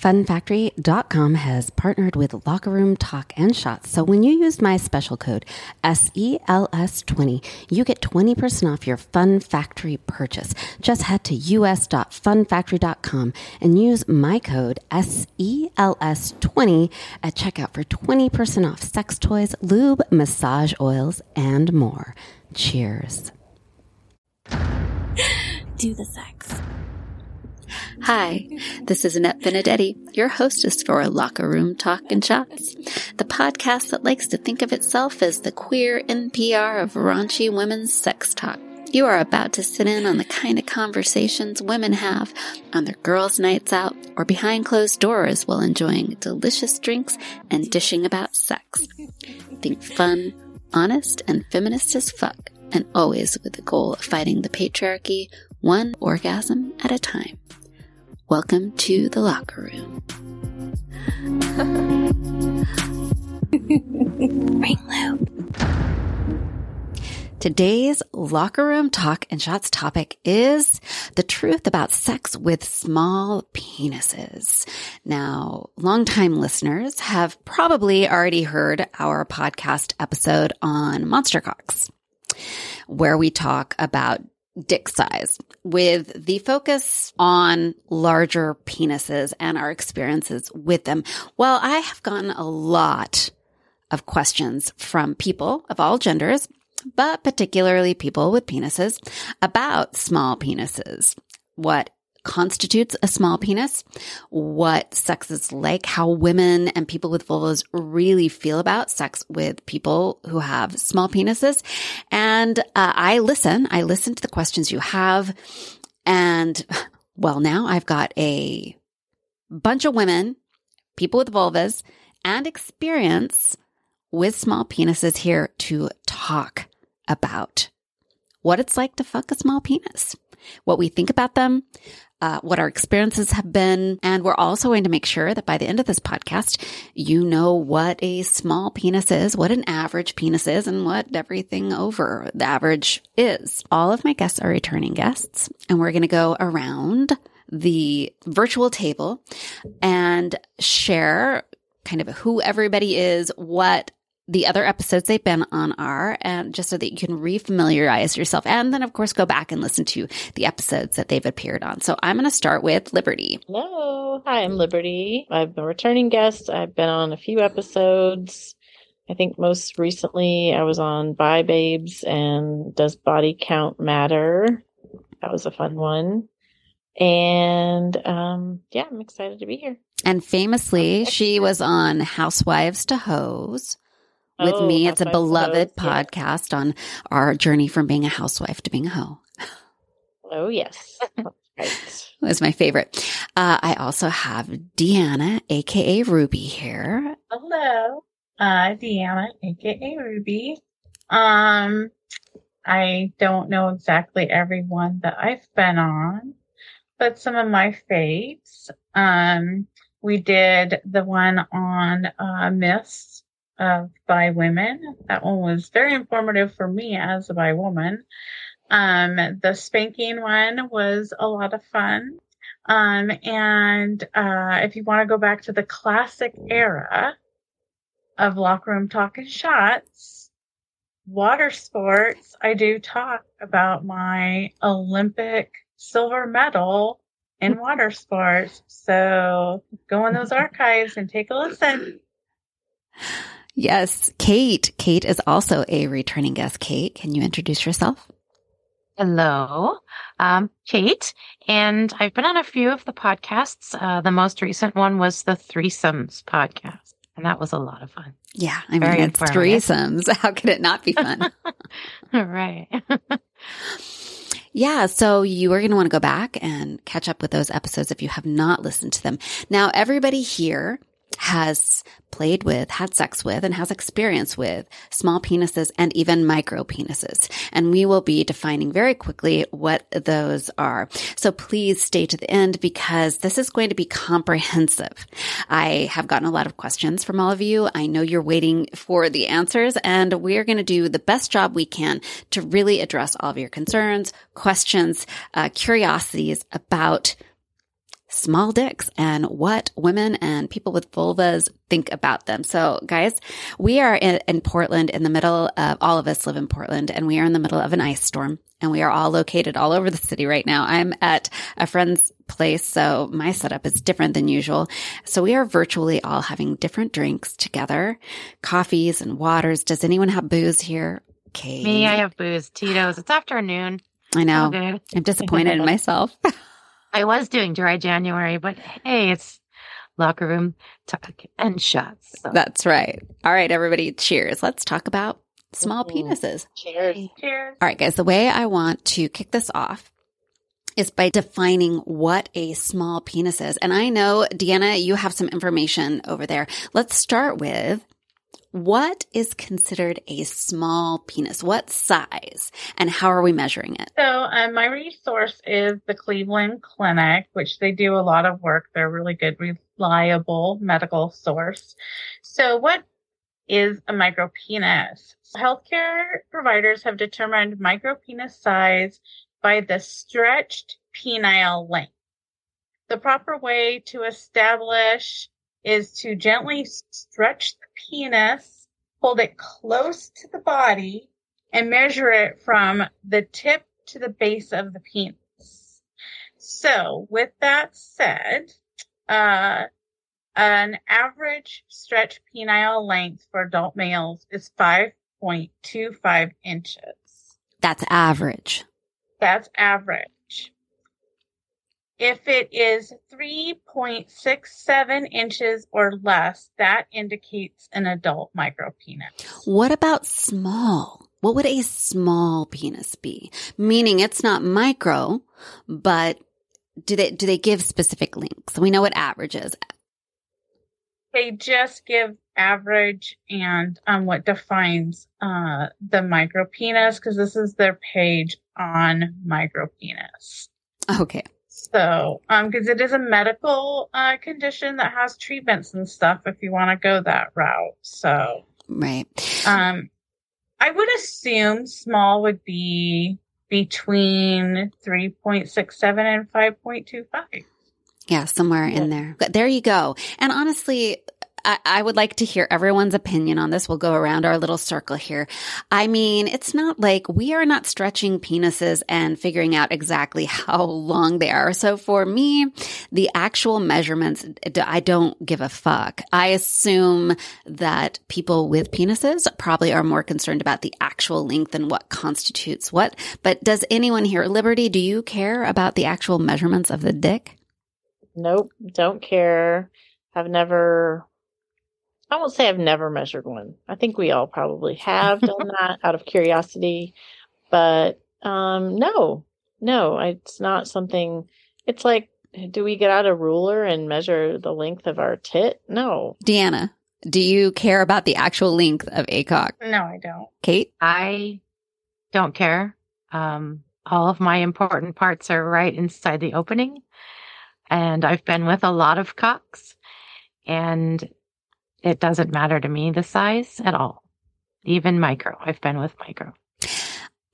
Funfactory.com has partnered with Locker Room Talk and Shots. So when you use my special code SELS20, you get 20% off your Fun Factory purchase. Just head to us.funfactory.com and use my code SELS20 at checkout for 20% off sex toys, lube, massage oils, and more. Cheers. Do the sex. Hi, this is Annette Benedetti, your hostess for Locker Room Talk and Shots, the podcast that likes to think of itself as the queer NPR of raunchy women's sex talk. You are about to sit in on the kind of conversations women have on their girls' nights out or behind closed doors while enjoying delicious drinks and dishing about sex. Think fun, honest, and feminist as fuck, and always with the goal of fighting the patriarchy one orgasm at a time. Welcome to the locker room. Ring loop. Today's locker room talk and shots topic is the truth about sex with small penises. Now, longtime listeners have probably already heard our podcast episode on monster cocks, where we talk about dick size with the focus on larger penises and our experiences with them. Well, I have gotten a lot of questions from people of all genders, but particularly people with penises about small penises. What constitutes a small penis, what sex is like, how women and people with vulvas really feel about sex with people who have small penises. And uh, I listen, I listen to the questions you have. And well, now I've got a bunch of women, people with vulvas and experience with small penises here to talk about what it's like to fuck a small penis, what we think about them, uh, what our experiences have been. And we're also going to make sure that by the end of this podcast, you know what a small penis is, what an average penis is, and what everything over the average is. All of my guests are returning guests, and we're going to go around the virtual table and share kind of who everybody is, what the other episodes they've been on are, and just so that you can refamiliarize yourself. And then, of course, go back and listen to the episodes that they've appeared on. So I'm going to start with Liberty. Hello. Hi, I'm Liberty. I'm a returning guest. I've been on a few episodes. I think most recently I was on Bi Babes and Does Body Count Matter? That was a fun one. And um, yeah, I'm excited to be here. And famously, she was on Housewives to Hoes with Oh, me. It's a Housewives of beloved yeah. podcast on our journey from being a housewife to being a hoe. Oh, yes. That's right. It was my favorite. Uh, I also have Deanna, aka Ruby, here. Hello, uh, Deanna, aka Ruby. Um, I don't know exactly everyone that I've been on, but some of my faves. Um, we did the one on uh, myths of bi women. That one was very informative for me as a bi woman. Um, the spanking one was a lot of fun. Um, and uh, if you want to go back to the classic era, of locker room talk and shots water sports i do talk about my olympic silver medal in water sports so go in those archives and take a listen Yes, Kate. Kate is also a returning guest. Kate, can you introduce yourself? Hello, um, Kate, and I've been on a few of the podcasts. Uh, the most recent one was the Threesomes podcast, and that was a lot of fun. Yeah, I mean, Very it's informative. threesomes. How could it not be fun? All right. Yeah, so you are going to want to go back and catch up with those episodes if you have not listened to them. Now, everybody here has played with, had sex with, and has experience with small penises and even micro penises. And we will be defining very quickly what those are. So please stay to the end because this is going to be comprehensive. I have gotten a lot of questions from all of you. I know you're waiting for the answers and we're going to do the best job we can to really address all of your concerns, questions, uh, curiosities about small dicks and what women and people with vulvas think about them. So guys, we are in, in, Portland in the middle of, all of us live in Portland and we are in the middle of an ice storm and we are all located all over the city right now. I'm at a friend's place. So my setup is different than usual. So we are virtually all having different drinks together, coffees and waters. Does anyone have booze here? Okay. Me, I have booze, Tito's. It's afternoon. I know. I'm disappointed in myself. I was doing dry January, but hey, it's locker room talk and shots. So. That's right. All right, everybody, cheers. Let's talk about small mm-hmm. penises. Cheers. Cheers. All right, guys, the way I want to kick this off is by defining what a small penis is. And I know, Deanna, you have some information over there. Let's start with what is considered a small penis? What size? And how are we measuring it? So, uh, my resource is the Cleveland Clinic, which they do a lot of work. They're a really good, reliable medical source. So, what is a micropenis? Healthcare providers have determined micropenis size by the stretched penile length. The proper way to establish is to gently stretch the penis, hold it close to the body, and measure it from the tip to the base of the penis. So, with that said, uh, an average stretch penile length for adult males is 5.25 inches. That's average. That's average. If it is 3.67 inches or less, that indicates an adult micropenis. What about small? What would a small penis be? Meaning it's not micro, but do they do they give specific links? We know what average is. They just give average and um, what defines uh, the micropenis because this is their page on micropenis. Okay. So, um, because it is a medical uh, condition that has treatments and stuff if you want to go that route. So, right. Um, I would assume small would be between 3.67 and 5.25. Yeah, somewhere yeah. in there. But There you go. And honestly, I, I, would like to hear everyone's opinion on this. We'll go around our little circle here. I mean, it's not like we are not stretching penises and figuring out exactly how long they are. So for me, the actual measurements, I don't give a fuck. I assume that people with penises probably are more concerned about the actual length and what constitutes what. But does anyone here, Liberty, do you care about the actual measurements of the dick? Nope, don't care. I've never I won't say I've never measured one. I think we all probably have done that out of curiosity, but um, no, no, it's not something. It's like, do we get out a ruler and measure the length of our tit? No. Deanna, do you care about the actual length of a cock? No, I don't. Kate, I don't care. Um, all of my important parts are right inside the opening, and I've been with a lot of cocks, and it doesn't matter to me the size at all. Even micro. I've been with micro.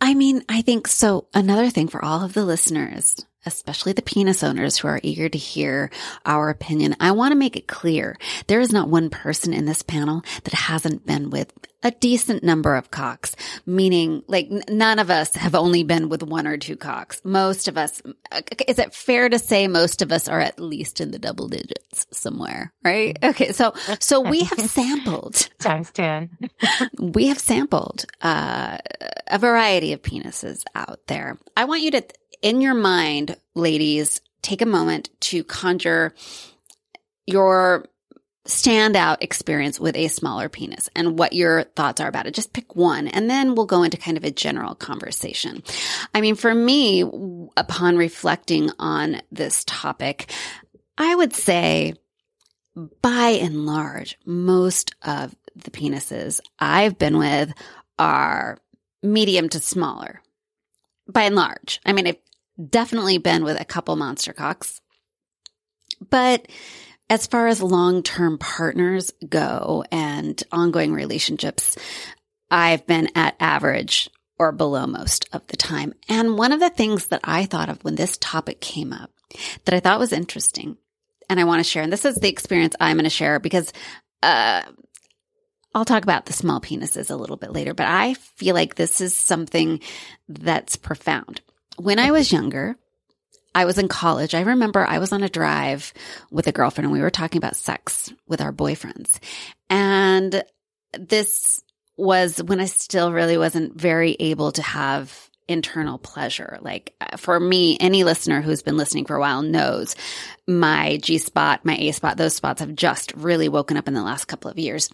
I mean, I think so. Another thing for all of the listeners, especially the penis owners who are eager to hear our opinion, I want to make it clear there is not one person in this panel that hasn't been with a decent number of cocks, meaning like n- none of us have only been with one or two cocks. Most of us, uh, is it fair to say most of us are at least in the double digits somewhere, right? Okay. So, so we have sampled times 10. we have sampled, uh, a variety of penises out there. I want you to, in your mind, ladies, take a moment to conjure your standout experience with a smaller penis and what your thoughts are about it. Just pick one and then we'll go into kind of a general conversation. I mean, for me, upon reflecting on this topic, I would say by and large, most of the penises I've been with are medium to smaller by and large. I mean, I've definitely been with a couple monster cocks, but as far as long term partners go and ongoing relationships, I've been at average or below most of the time. And one of the things that I thought of when this topic came up that I thought was interesting and I want to share. And this is the experience I'm going to share because, uh, I'll talk about the small penises a little bit later, but I feel like this is something that's profound. When I was younger, I was in college. I remember I was on a drive with a girlfriend and we were talking about sex with our boyfriends. And this was when I still really wasn't very able to have internal pleasure. Like uh, for me, any listener who's been listening for a while knows my G spot, my A spot, those spots have just really woken up in the last couple of years.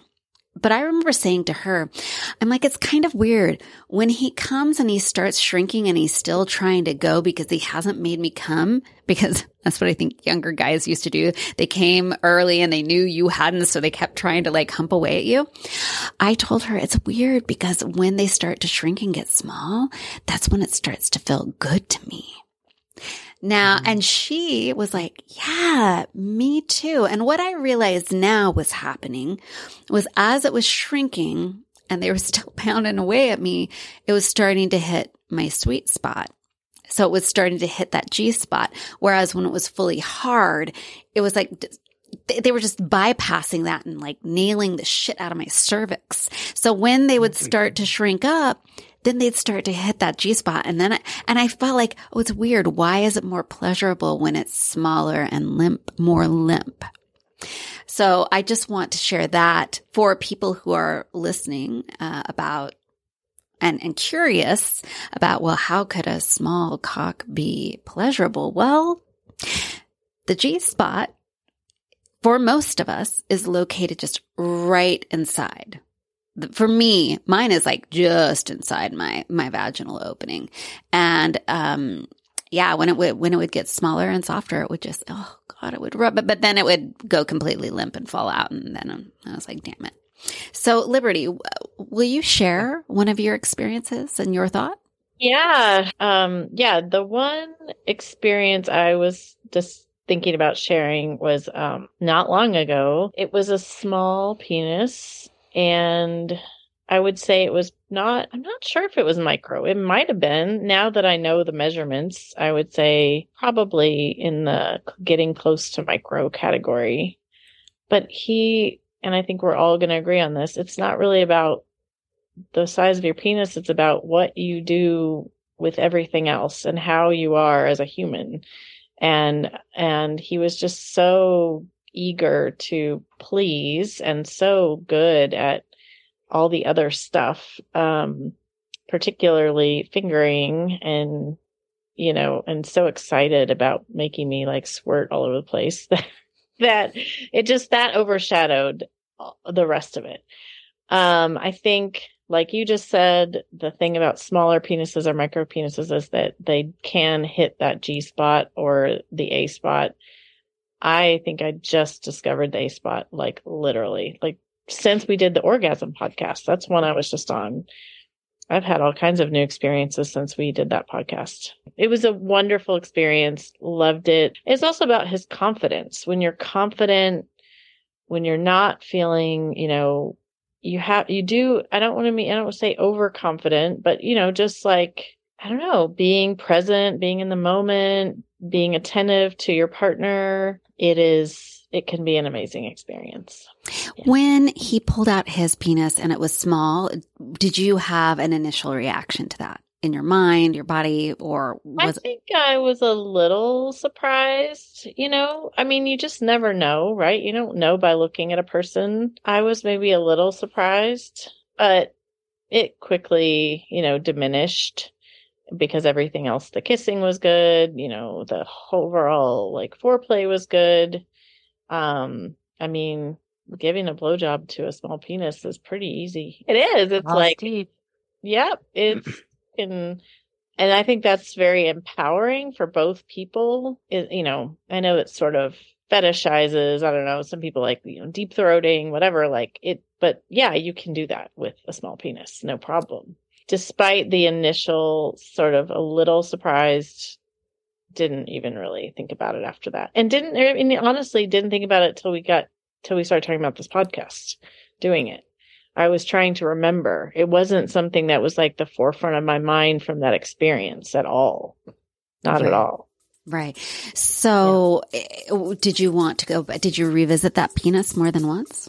But I remember saying to her, I'm like, it's kind of weird when he comes and he starts shrinking and he's still trying to go because he hasn't made me come because that's what I think younger guys used to do. They came early and they knew you hadn't. So they kept trying to like hump away at you. I told her it's weird because when they start to shrink and get small, that's when it starts to feel good to me. Now, mm-hmm. and she was like, yeah, me too. And what I realized now was happening was as it was shrinking and they were still pounding away at me, it was starting to hit my sweet spot. So it was starting to hit that G spot. Whereas when it was fully hard, it was like they were just bypassing that and like nailing the shit out of my cervix. So when they would start to shrink up, then they'd start to hit that G spot. And then, I, and I felt like, oh, it's weird. Why is it more pleasurable when it's smaller and limp, more limp? So I just want to share that for people who are listening uh, about and, and curious about, well, how could a small cock be pleasurable? Well, the G spot for most of us is located just right inside for me, mine is like just inside my my vaginal opening, and um, yeah, when it would when it would get smaller and softer, it would just oh god, it would rub it, but then it would go completely limp and fall out, and then I was like, damn it. So, Liberty, will you share one of your experiences and your thought? Yeah, um, yeah. The one experience I was just thinking about sharing was um, not long ago. It was a small penis and I would say it was not, I'm not sure if it was micro. It might have been. Now that I know the measurements, I would say probably in the getting close to micro category. But he, and I think we're all going to agree on this, it's not really about the size of your penis, it's about what you do with everything else and how you are as a human. And, and he was just so eager to please and so good at all the other stuff, um, particularly fingering and, you know, and so excited about making me like squirt all over the place that, it just, that overshadowed the rest of it. Um, I think, like you just said, the thing about smaller penises or micro penises is that they can hit that G spot or the A spot I think I just discovered the A spot, like literally, like since we did the orgasm podcast. That's one I was just on. I've had all kinds of new experiences since we did that podcast. It was a wonderful experience. Loved it. It's also about his confidence. When you're confident, when you're not feeling, you know, you have, you do, I don't want to mean, I don't say overconfident, but, you know, just like, I don't know, being present, being in the moment, being attentive to your partner, it is it can be an amazing experience. Yeah. When he pulled out his penis and it was small, did you have an initial reaction to that in your mind, your body, or was I think I was a little surprised, you know? I mean, you just never know, right? You don't know by looking at a person. I was maybe a little surprised, but it quickly, you know, diminished because everything else, the kissing was good, you know, the overall like foreplay was good. Um, I mean, giving a blowjob to a small penis is pretty easy. It is. It's like, deep. yep, it's in, and I think that's very empowering for both people. It, you know, I know it's sort of fetishizes. I don't know. Some people like, you know, deep throating, whatever, like it, but yeah, you can do that with a small penis. No problem despite the initial sort of a little surprised, didn't even really think about it after that. And didn't, I mean, honestly, didn't think about it till we got, till we started talking about this podcast, doing it. I was trying to remember. It wasn't something that was like the forefront of my mind from that experience at all. Not right. at all. Right. So, yeah. did you want to go? Did you revisit that penis more than once?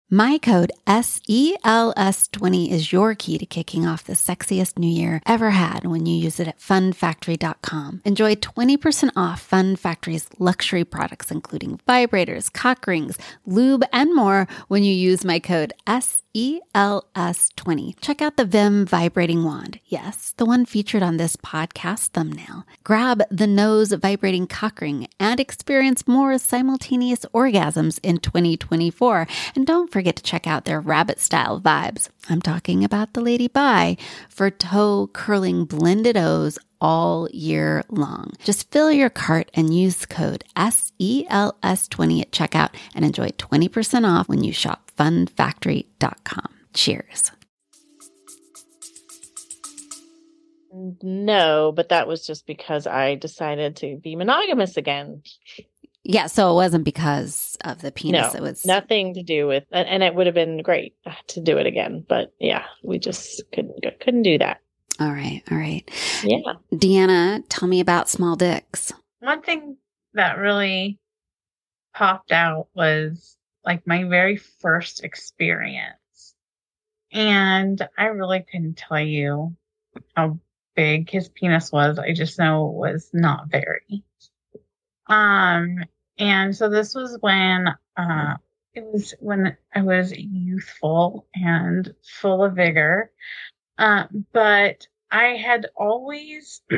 My code SELS20 is your key to kicking off the sexiest new year ever had when you use it at funfactory.com. Enjoy 20% off Fun Factory's luxury products, including vibrators, cock rings, lube, and more when you use my code SELS20. Check out the Vim vibrating wand. Yes, the one featured on this podcast thumbnail. Grab the nose vibrating cock ring and experience more simultaneous orgasms in 2024. And don't forget forget to check out their rabbit style vibes. I'm talking about the Lady Bi for toe curling blended O's all year long. Just fill your cart and use code SELS20 at checkout and enjoy 20% off when you shop funfactory.com. Cheers. No, but that was just because I decided to be monogamous again. Yeah, so it wasn't because of the penis. No, it was nothing to do with, and, and it would have been great to do it again. But yeah, we just couldn't couldn't do that. All right, all right. Yeah, Deanna, tell me about small dicks. One thing that really popped out was like my very first experience, and I really couldn't tell you how big his penis was. I just know it was not very. Um, and so this was when, uh, it was when I was youthful and full of vigor. Uh, but I had always,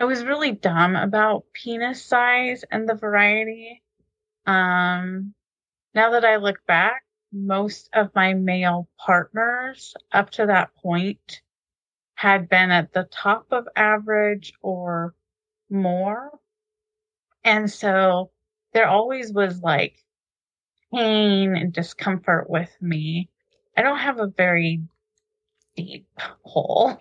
I was really dumb about penis size and the variety. Um, now that I look back, most of my male partners up to that point had been at the top of average or more. And so there always was like pain and discomfort with me. I don't have a very deep hole.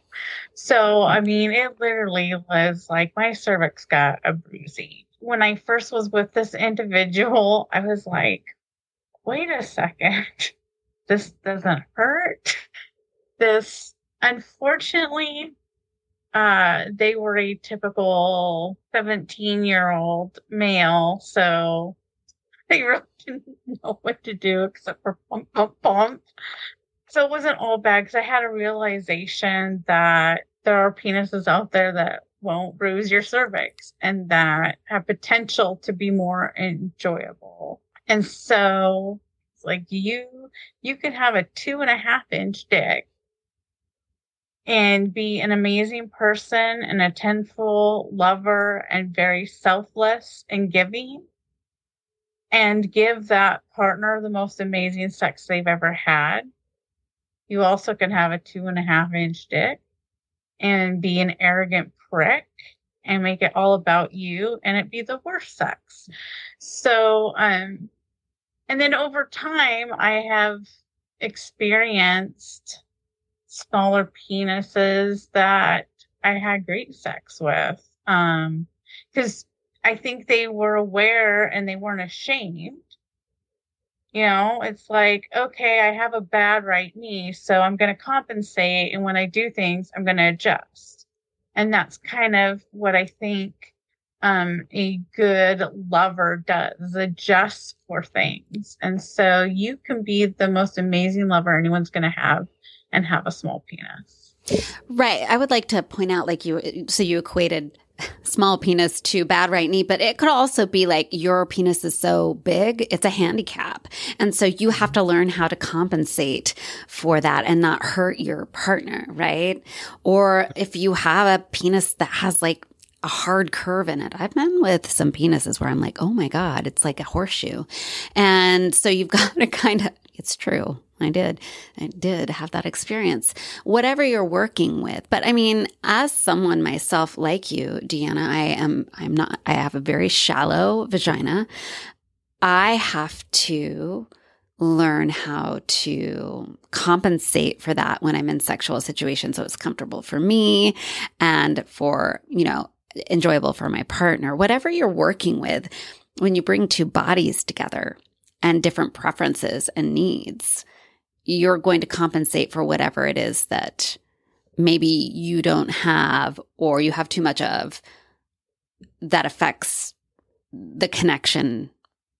So, I mean, it literally was like my cervix got a bruising. When I first was with this individual, I was like, wait a second. This doesn't hurt. This, unfortunately, uh, they were a typical 17 year old male. So they really didn't know what to do except for pump, pump, pump. So it wasn't all bad because I had a realization that there are penises out there that won't bruise your cervix and that have potential to be more enjoyable. And so like you, you can have a two and a half inch dick and be an amazing person and a tenfold lover and very selfless and giving and give that partner the most amazing sex they've ever had. You also can have a two and a half inch dick and be an arrogant prick and make it all about you and it be the worst sex. So, um, and then over time, I have experienced smaller penises that I had great sex with. Um, cause I think they were aware and they weren't ashamed. You know, it's like, okay, I have a bad right knee, so I'm going to compensate. And when I do things, I'm going to adjust. And that's kind of what I think um, a good lover does adjusts for things. And so you can be the most amazing lover anyone's going to have and have a small penis. Right. I would like to point out, like you, so you equated small penis to bad right knee, but it could also be like your penis is so big, it's a handicap. And so you have to learn how to compensate for that and not hurt your partner, right? Or if you have a penis that has like a hard curve in it. I've been with some penises where I'm like, oh my God, it's like a horseshoe. And so you've got to kind of, it's true. I did. I did have that experience. Whatever you're working with. But I mean, as someone myself like you, Deanna, I am, I'm not, I have a very shallow vagina. I have to learn how to compensate for that when I'm in sexual situations. So it's comfortable for me and for, you know, enjoyable for my partner. Whatever you're working with, when you bring two bodies together and different preferences and needs, you're going to compensate for whatever it is that maybe you don't have or you have too much of that affects the connection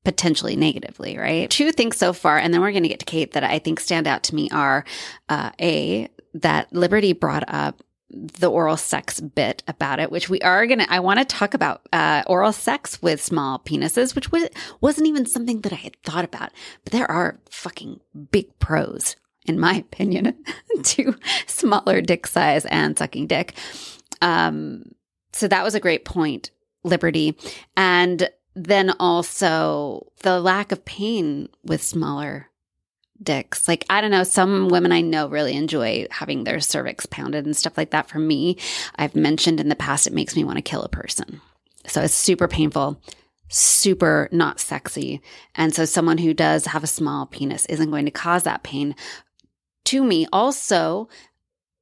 potentially negatively, right? Two things so far, and then we're going to get to Kate that I think stand out to me are uh, A, that Liberty brought up the oral sex bit about it, which we are going to, I want to talk about uh, oral sex with small penises, which was, wasn't even something that I had thought about. But there are fucking big pros, in my opinion, to smaller dick size and sucking dick. Um, so that was a great point, Liberty. And then also the lack of pain with smaller dicks. Like, I don't know, some women I know really enjoy having their cervix pounded and stuff like that. For me, I've mentioned in the past, it makes me want to kill a person. So it's super painful, super not sexy. And so someone who does have a small penis isn't going to cause that pain to me. Also,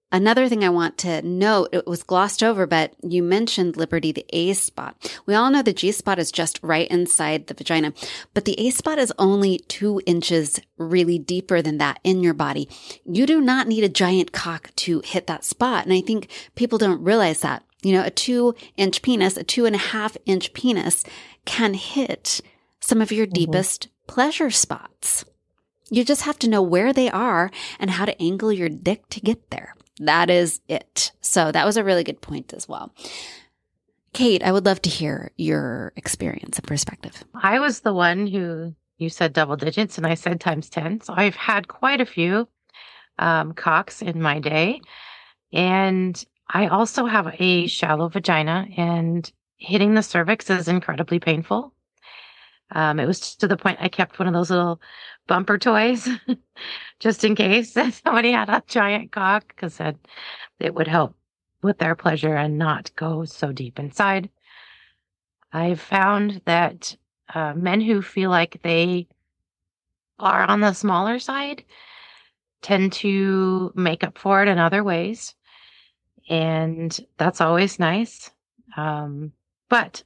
Another thing I want to note, it was glossed over, but you mentioned Liberty, the A spot. We all know the G spot is just right inside the vagina, but the A spot is only two inches really deeper than that in your body. You do not need a giant cock to hit that spot. And I think people don't realize that. You know, a two inch penis, a two and a half inch penis can hit some of your mm-hmm. deepest pleasure spots. You just have to know where they are and how to angle your dick to get there. That is it. So that was a really good point as well. Kate, I would love to hear your experience and perspective. I was the one who you said double digits and I said times 10. So I've had quite a few um, cocks in my day. And I also have a shallow vagina and hitting the cervix is incredibly painful. Um, it was to the point I kept one of those little bumper toys just in case somebody had a giant cock because it would help with their pleasure and not go so deep inside. I've found that uh, men who feel like they are on the smaller side tend to make up for it in other ways. And that's always nice. Um, but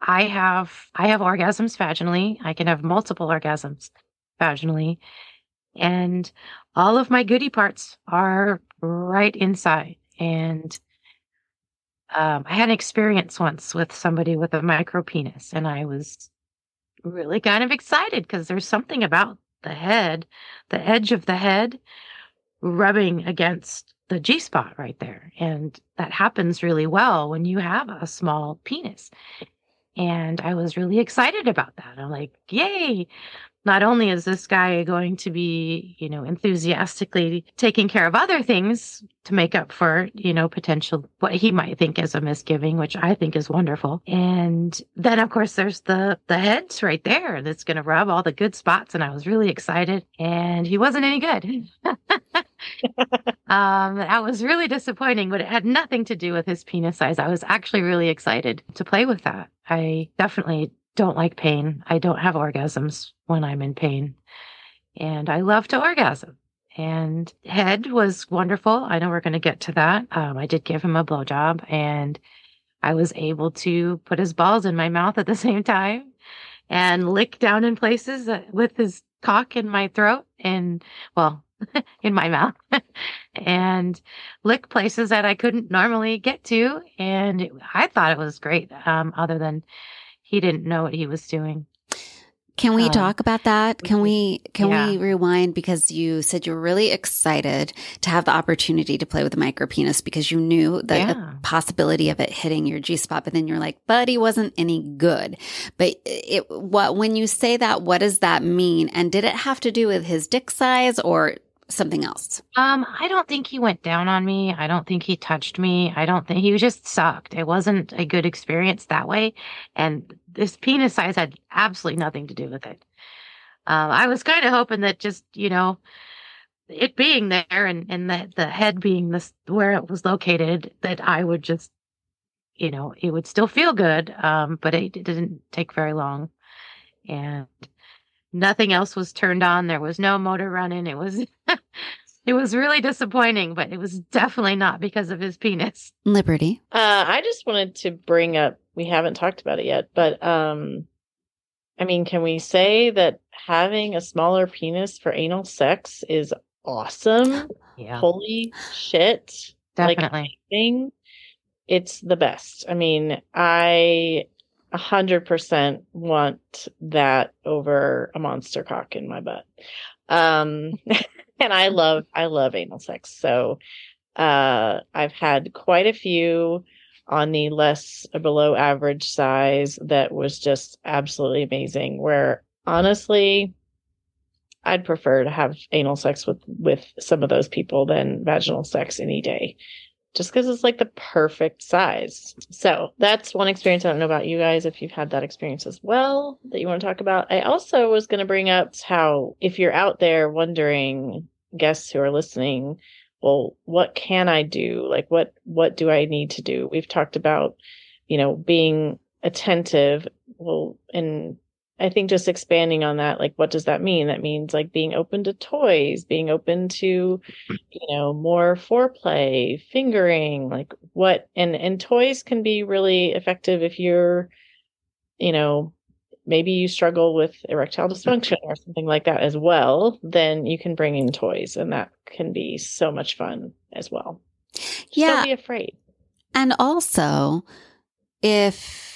I have I have orgasms vaginally. I can have multiple orgasms vaginally. And all of my goody parts are right inside. And um, I had an experience once with somebody with a micro penis, and I was really kind of excited because there's something about the head, the edge of the head, rubbing against the G spot right there. And that happens really well when you have a small penis. And I was really excited about that. I'm like, yay, not only is this guy going to be, you know, enthusiastically taking care of other things to make up for, you know, potential what he might think is a misgiving, which I think is wonderful. And then of course there's the the heads right there that's going to rub all the good spots and I was really excited and he wasn't any good. um that was really disappointing, but it had nothing to do with his penis size. I was actually really excited to play with that. I definitely don't like pain. I don't have orgasms when I'm in pain. And I love to orgasm. And head was wonderful. I know we're going to get to that. Um, I did give him a blowjob and I was able to put his balls in my mouth at the same time and lick down in places with his cock in my throat and, well, in my mouth and lick places that I couldn't normally get to. And I thought it was great. Um, other than he didn't know what he was doing. Can we um, talk about that? Can we can yeah. we rewind because you said you were really excited to have the opportunity to play with a micro penis because you knew the, yeah. the possibility of it hitting your G spot, but then you're like, but he wasn't any good. But it what when you say that, what does that mean? And did it have to do with his dick size or something else? Um, I don't think he went down on me. I don't think he touched me. I don't think he just sucked. It wasn't a good experience that way. And this penis size had absolutely nothing to do with it. Um, I was kind of hoping that just, you know, it being there and, and the, the head being this where it was located, that I would just, you know, it would still feel good. Um, but it, it didn't take very long. And nothing else was turned on. There was no motor running. It was it was really disappointing, but it was definitely not because of his penis. Liberty. Uh, I just wanted to bring up we haven't talked about it yet, but um I mean, can we say that having a smaller penis for anal sex is awesome. Yeah, Holy shit. definitely. thing, it's the best. I mean, I a hundred percent want that over a monster cock in my butt. Um, and I love, I love anal sex. So, uh, I've had quite a few on the less or below average size that was just absolutely amazing. Where honestly, I'd prefer to have anal sex with with some of those people than vaginal sex any day just because it's like the perfect size. So that's one experience. I don't know about you guys if you've had that experience as well that you want to talk about. I also was going to bring up how if you're out there wondering, guests who are listening, well, what can I do? Like what what do I need to do? We've talked about, you know, being attentive. Well, and I think just expanding on that, like, what does that mean? That means like being open to toys, being open to, you know, more foreplay, fingering, like what, and, and toys can be really effective if you're, you know, maybe you struggle with erectile dysfunction or something like that as well. Then you can bring in toys and that can be so much fun as well. Just Yeah. Don't be afraid. And also, if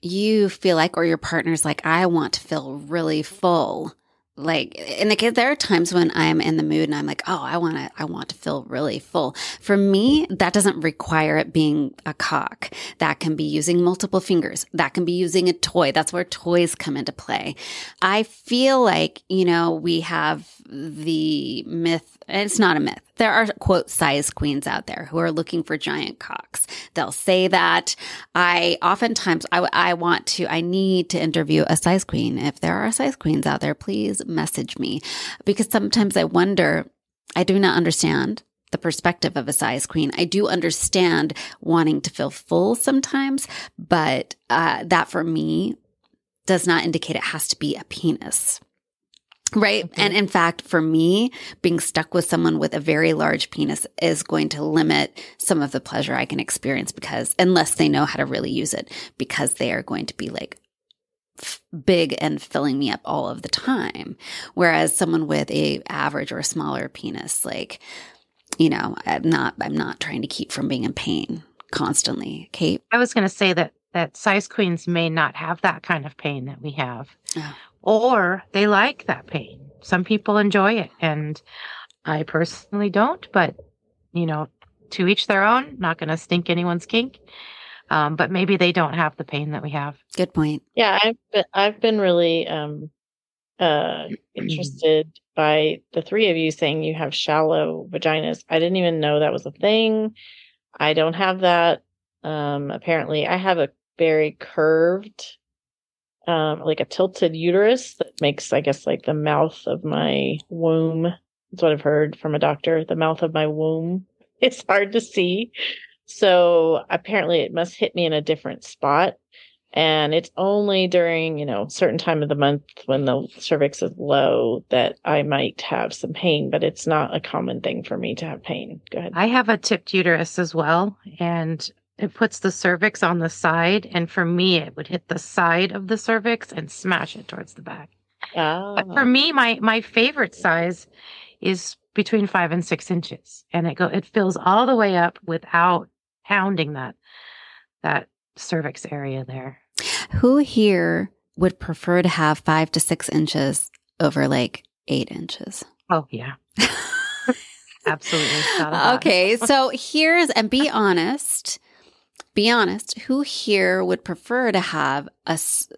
you feel like, or your partner's like, I want to feel really full. Like in the there are times when I'm in the mood and I'm like, oh, I want to, I want to feel really full. For me, that doesn't require it being a cock. That can be using multiple fingers. That can be using a toy. That's where toys come into play. I feel like, you know, we have the myth, and it's not a myth. There are quote size queens out there who are looking for giant cocks. They'll say that. I oftentimes, I, I want to, I need to interview a size queen. If there are size queens out there, please message me because sometimes I wonder, I do not understand the perspective of a size queen. I do understand wanting to feel full sometimes, but uh, that for me does not indicate it has to be a penis. Right. Okay. And in fact, for me, being stuck with someone with a very large penis is going to limit some of the pleasure I can experience because unless they know how to really use it, because they are going to be like f- big and filling me up all of the time. Whereas someone with a average or smaller penis, like, you know, I'm not, I'm not trying to keep from being in pain constantly. Kate. I was going to say that that size queens may not have that kind of pain that we have, Oh. Or they like that pain. Some people enjoy it, and I personally don't. But you know, to each their own. Not going to stink anyone's kink. Um, but maybe they don't have the pain that we have. Good point. Yeah, I've been, I've been really um uh interested by the three of you saying you have shallow vaginas. I didn't even know that was a thing. I don't have that. Um apparently I have a very curved um like a tilted uterus that makes I guess like the mouth of my womb. That's what I've heard from a doctor. The mouth of my womb. It's hard to see. So apparently it must hit me in a different spot and it's only during you know certain time of the month when the cervix is low that i might have some pain but it's not a common thing for me to have pain go ahead I have a tipped uterus as well, and it puts the cervix on the side. And for me, it would hit the side of the cervix and smash it towards the back. But for Ah. me, my my favorite size is between five and six inches, and it go it fills all the way up without pounding that that cervix area there. Who here would prefer to have five to six inches over like eight inches? Oh yeah, absolutely. Thought of that. okay, so here's and be honest. Be honest. Who here would prefer to have a s-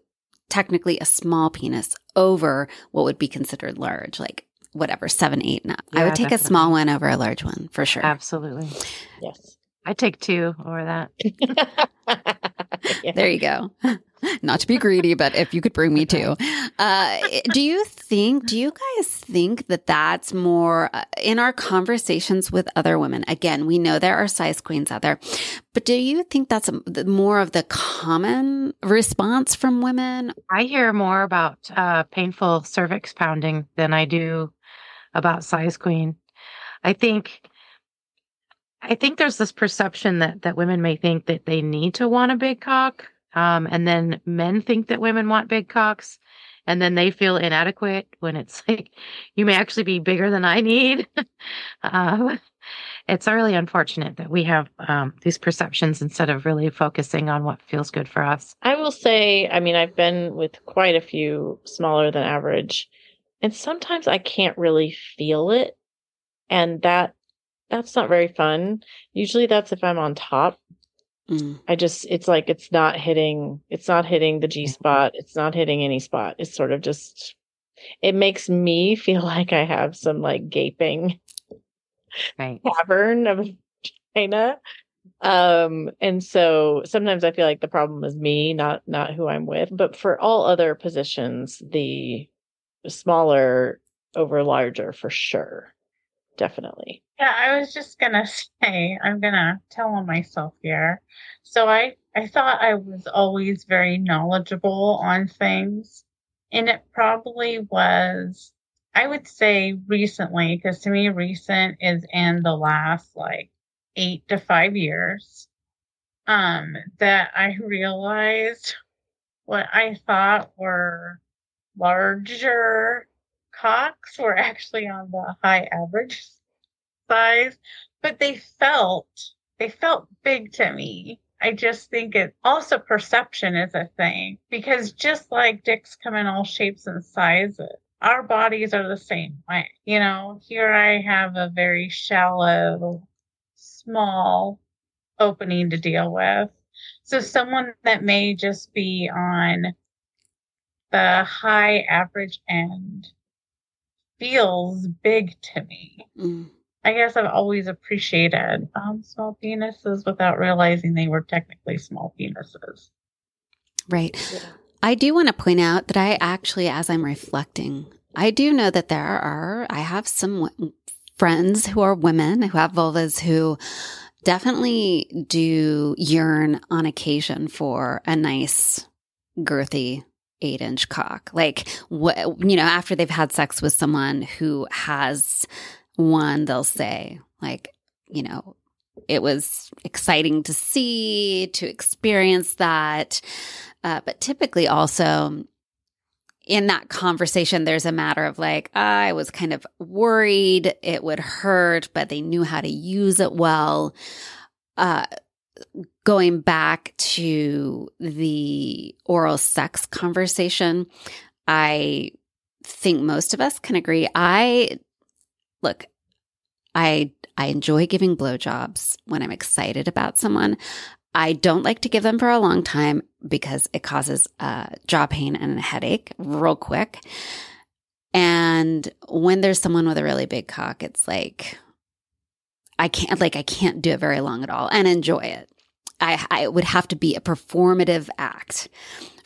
technically a small penis over what would be considered large, like whatever seven, eight? And up? I would take a small one over a large one for sure. absolutely. yes I take two over that. Yeah. There you go. Not to be greedy, but if you could bring me two. Uh, do you think, do you guys think that that's more uh, in our conversations with other women? Again, we know there are size queens out there, but do you think that's a, more of the common response from women? I hear more about uh, painful cervix pounding than I do about size queen. I think I think there's this perception that that women may think that they need to want a big cock, um, and then men think that women want big cocks, and then they feel inadequate when it's like you may actually be bigger than I need. um, it's really unfortunate that we have um, these perceptions instead of really focusing on what feels good for us. I will say, I mean, I've been with quite a few smaller than average, and sometimes I can't really feel it, and that that's not very fun. Usually, that's if I'm on top. Mm. I just, it's like it's not hitting, it's not hitting the G spot. It's not hitting any spot. It's sort of just, it makes me feel like I have some like gaping right. cavern of China. Um, and so sometimes I feel like the problem is me, not not who I'm with. But for all other positions, the smaller over larger for sure. Definitely. Yeah, I was just gonna say, I'm gonna tell on myself here. So I I thought I was always very knowledgeable on things. And it probably was I would say recently, because to me, recent is in the last like eight to five years, um, that I realized what I thought were larger cocks were actually on the high average size, but they felt, they felt big to me. I just think it also perception is a thing because just like dicks come in all shapes and sizes, our bodies are the same way. You know, here I have a very shallow, small opening to deal with. So someone that may just be on the high average end feels big to me. Mm. I guess I've always appreciated um, small penises without realizing they were technically small penises. Right. Yeah. I do want to point out that I actually, as I'm reflecting, I do know that there are, I have some friends who are women who have vulvas who definitely do yearn on occasion for a nice, girthy eight inch cock. Like, what, you know, after they've had sex with someone who has one, they'll say, like, you know, it was exciting to see, to experience that. Uh, but typically also, in that conversation, there's a matter of like, I was kind of worried it would hurt, but they knew how to use it well. Uh, going back to the oral sex conversation, I think most of us can agree. I look, I I enjoy giving blowjobs when I'm excited about someone. I don't like to give them for a long time because it causes uh, jaw pain and a headache real quick. And when there's someone with a really big cock, it's like I can't like I can't do it very long at all and enjoy it. I, I would have to be a performative act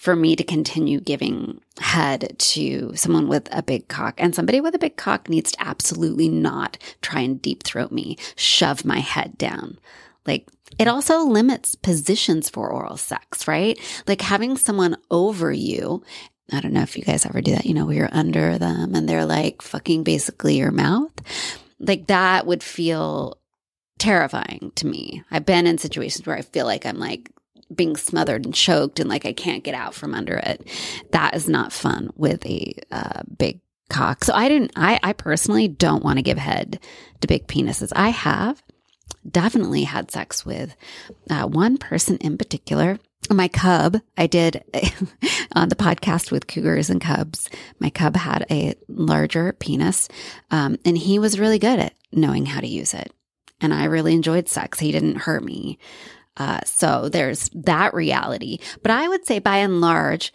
for me to continue giving head to someone with a big cock. And somebody with a big cock needs to absolutely not try and deep throat me, shove my head down. Like it mm-hmm. also limits positions for oral sex, right? Like having someone over you. I don't know if you guys ever do that, you know, where you're under them and they're like fucking basically your mouth. Like that would feel terrifying to me. I've been in situations where I feel like I'm like being smothered and choked and like I can't get out from under it. That is not fun with a uh, big cock. So I didn't, I, I personally don't want to give head to big penises. I have definitely had sex with uh, one person in particular. My cub, I did on the podcast with cougars and cubs. My cub had a larger penis, um, and he was really good at knowing how to use it and I really enjoyed sex. He didn't hurt me. Uh, so there's that reality. But I would say by and large,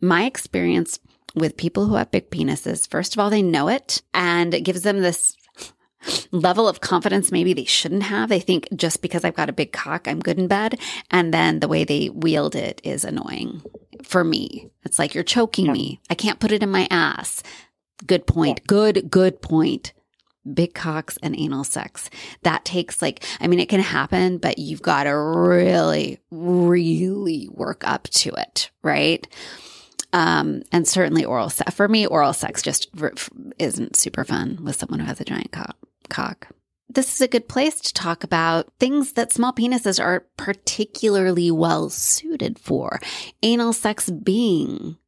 my experience with people who have big penises, first of all, they know it and it gives them this level of confidence maybe they shouldn't have. They think just because I've got a big cock, I'm good in bed. And then the way they wield it is annoying for me. It's like you're choking yeah. me. I can't put it in my ass. Good point. Yeah. Good, good point big cocks and anal sex. That takes like, I mean, it can happen, but you've got to really, really work up to it, right? Um, and certainly oral sex. For me, oral sex just isn't super fun with someone who has a giant cock. cock. This is a good place to talk about things that small penises are particularly well suited for. Anal sex being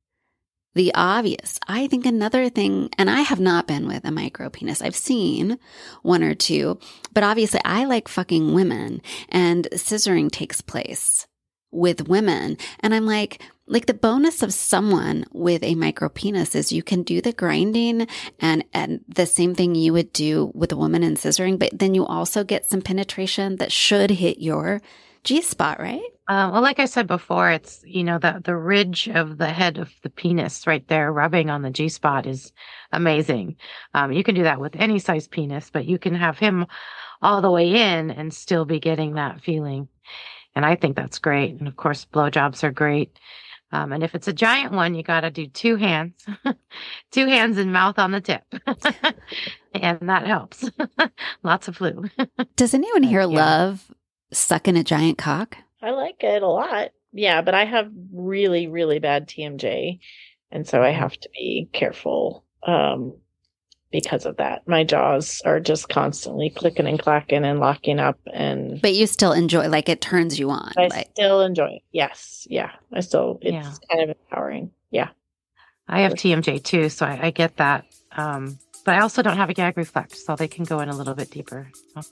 the obvious. I think another thing, and I have not been with a micro penis. I've seen one or two, but obviously I like fucking women and scissoring takes place with women. And I'm like, like the bonus of someone with a micro penis is you can do the grinding and, and the same thing you would do with a woman in scissoring, but then you also get some penetration that should hit your G spot, right? Uh, well, like I said before, it's you know the the ridge of the head of the penis right there, rubbing on the G spot is amazing. Um, you can do that with any size penis, but you can have him all the way in and still be getting that feeling, and I think that's great. And of course, blowjobs are great. Um, and if it's a giant one, you got to do two hands, two hands and mouth on the tip. and that helps. Lots of flu. Does anyone here yeah. love sucking a giant cock? I like it a lot. Yeah, but I have really, really bad TMJ. And so I mm-hmm. have to be careful um, because of that. My jaws are just constantly clicking and clacking and locking up. And but you still enjoy, like it turns you on. I like... still enjoy it. Yes, yeah. I still, it's yeah. kind of empowering. Yeah. I have TMJ too, so I, I get that. Um, but I also don't have a gag reflex, so they can go in a little bit deeper. So.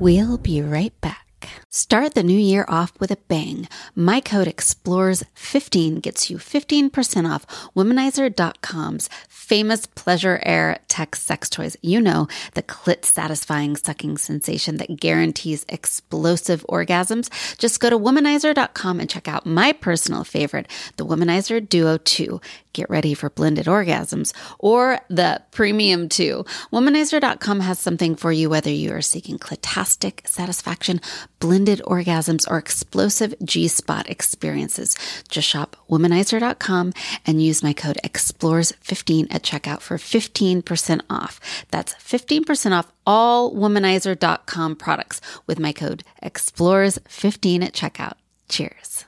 We'll be right back. Start the new year off with a bang. My code EXPLORES15 gets you 15% off womanizer.com's famous pleasure air tech sex toys. You know, the clit satisfying sucking sensation that guarantees explosive orgasms. Just go to womanizer.com and check out my personal favorite, the Womanizer Duo 2. Get ready for blended orgasms or the Premium 2. Womanizer.com has something for you whether you are seeking clitastic satisfaction, blended orgasms, or explosive G spot experiences. Just shop womanizer.com and use my code EXPLORES15 at checkout for 15% off. That's 15% off all womanizer.com products with my code EXPLORES15 at checkout. Cheers.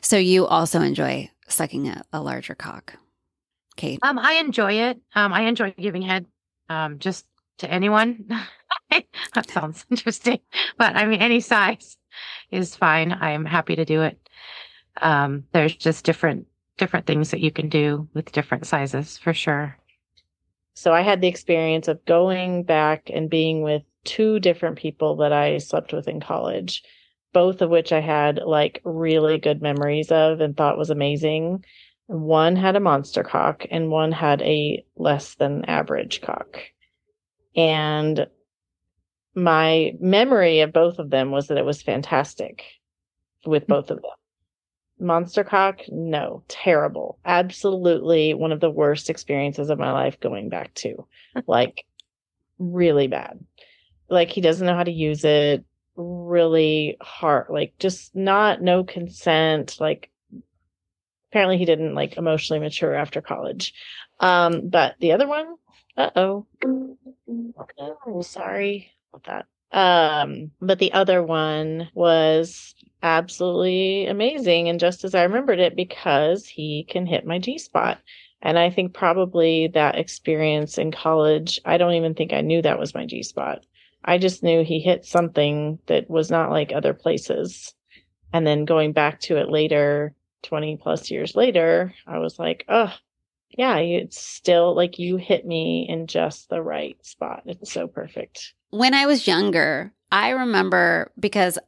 So you also enjoy sucking a, a larger cock, Kate? Um, I enjoy it. Um, I enjoy giving head. Um, just to anyone. that sounds interesting, but I mean, any size is fine. I'm happy to do it. Um, there's just different different things that you can do with different sizes for sure. So I had the experience of going back and being with two different people that I slept with in college, both of which I had like really good memories of and thought was amazing. One had a monster cock and one had a less than average cock. And my memory of both of them was that it was fantastic with hmm. both of them. Monster cock, no, terrible. Absolutely one of the worst experiences of my life going back to. like really bad. Like he doesn't know how to use it. Really hard, like just not no consent. Like apparently he didn't like emotionally mature after college. Um, but the other one, uh oh. Oh, sorry about that. Um, but the other one was absolutely amazing and just as I remembered it because he can hit my G spot. And I think probably that experience in college, I don't even think I knew that was my G spot. I just knew he hit something that was not like other places. And then going back to it later, 20 plus years later, I was like, oh, yeah, it's still like you hit me in just the right spot. It's so perfect. When I was younger, I remember because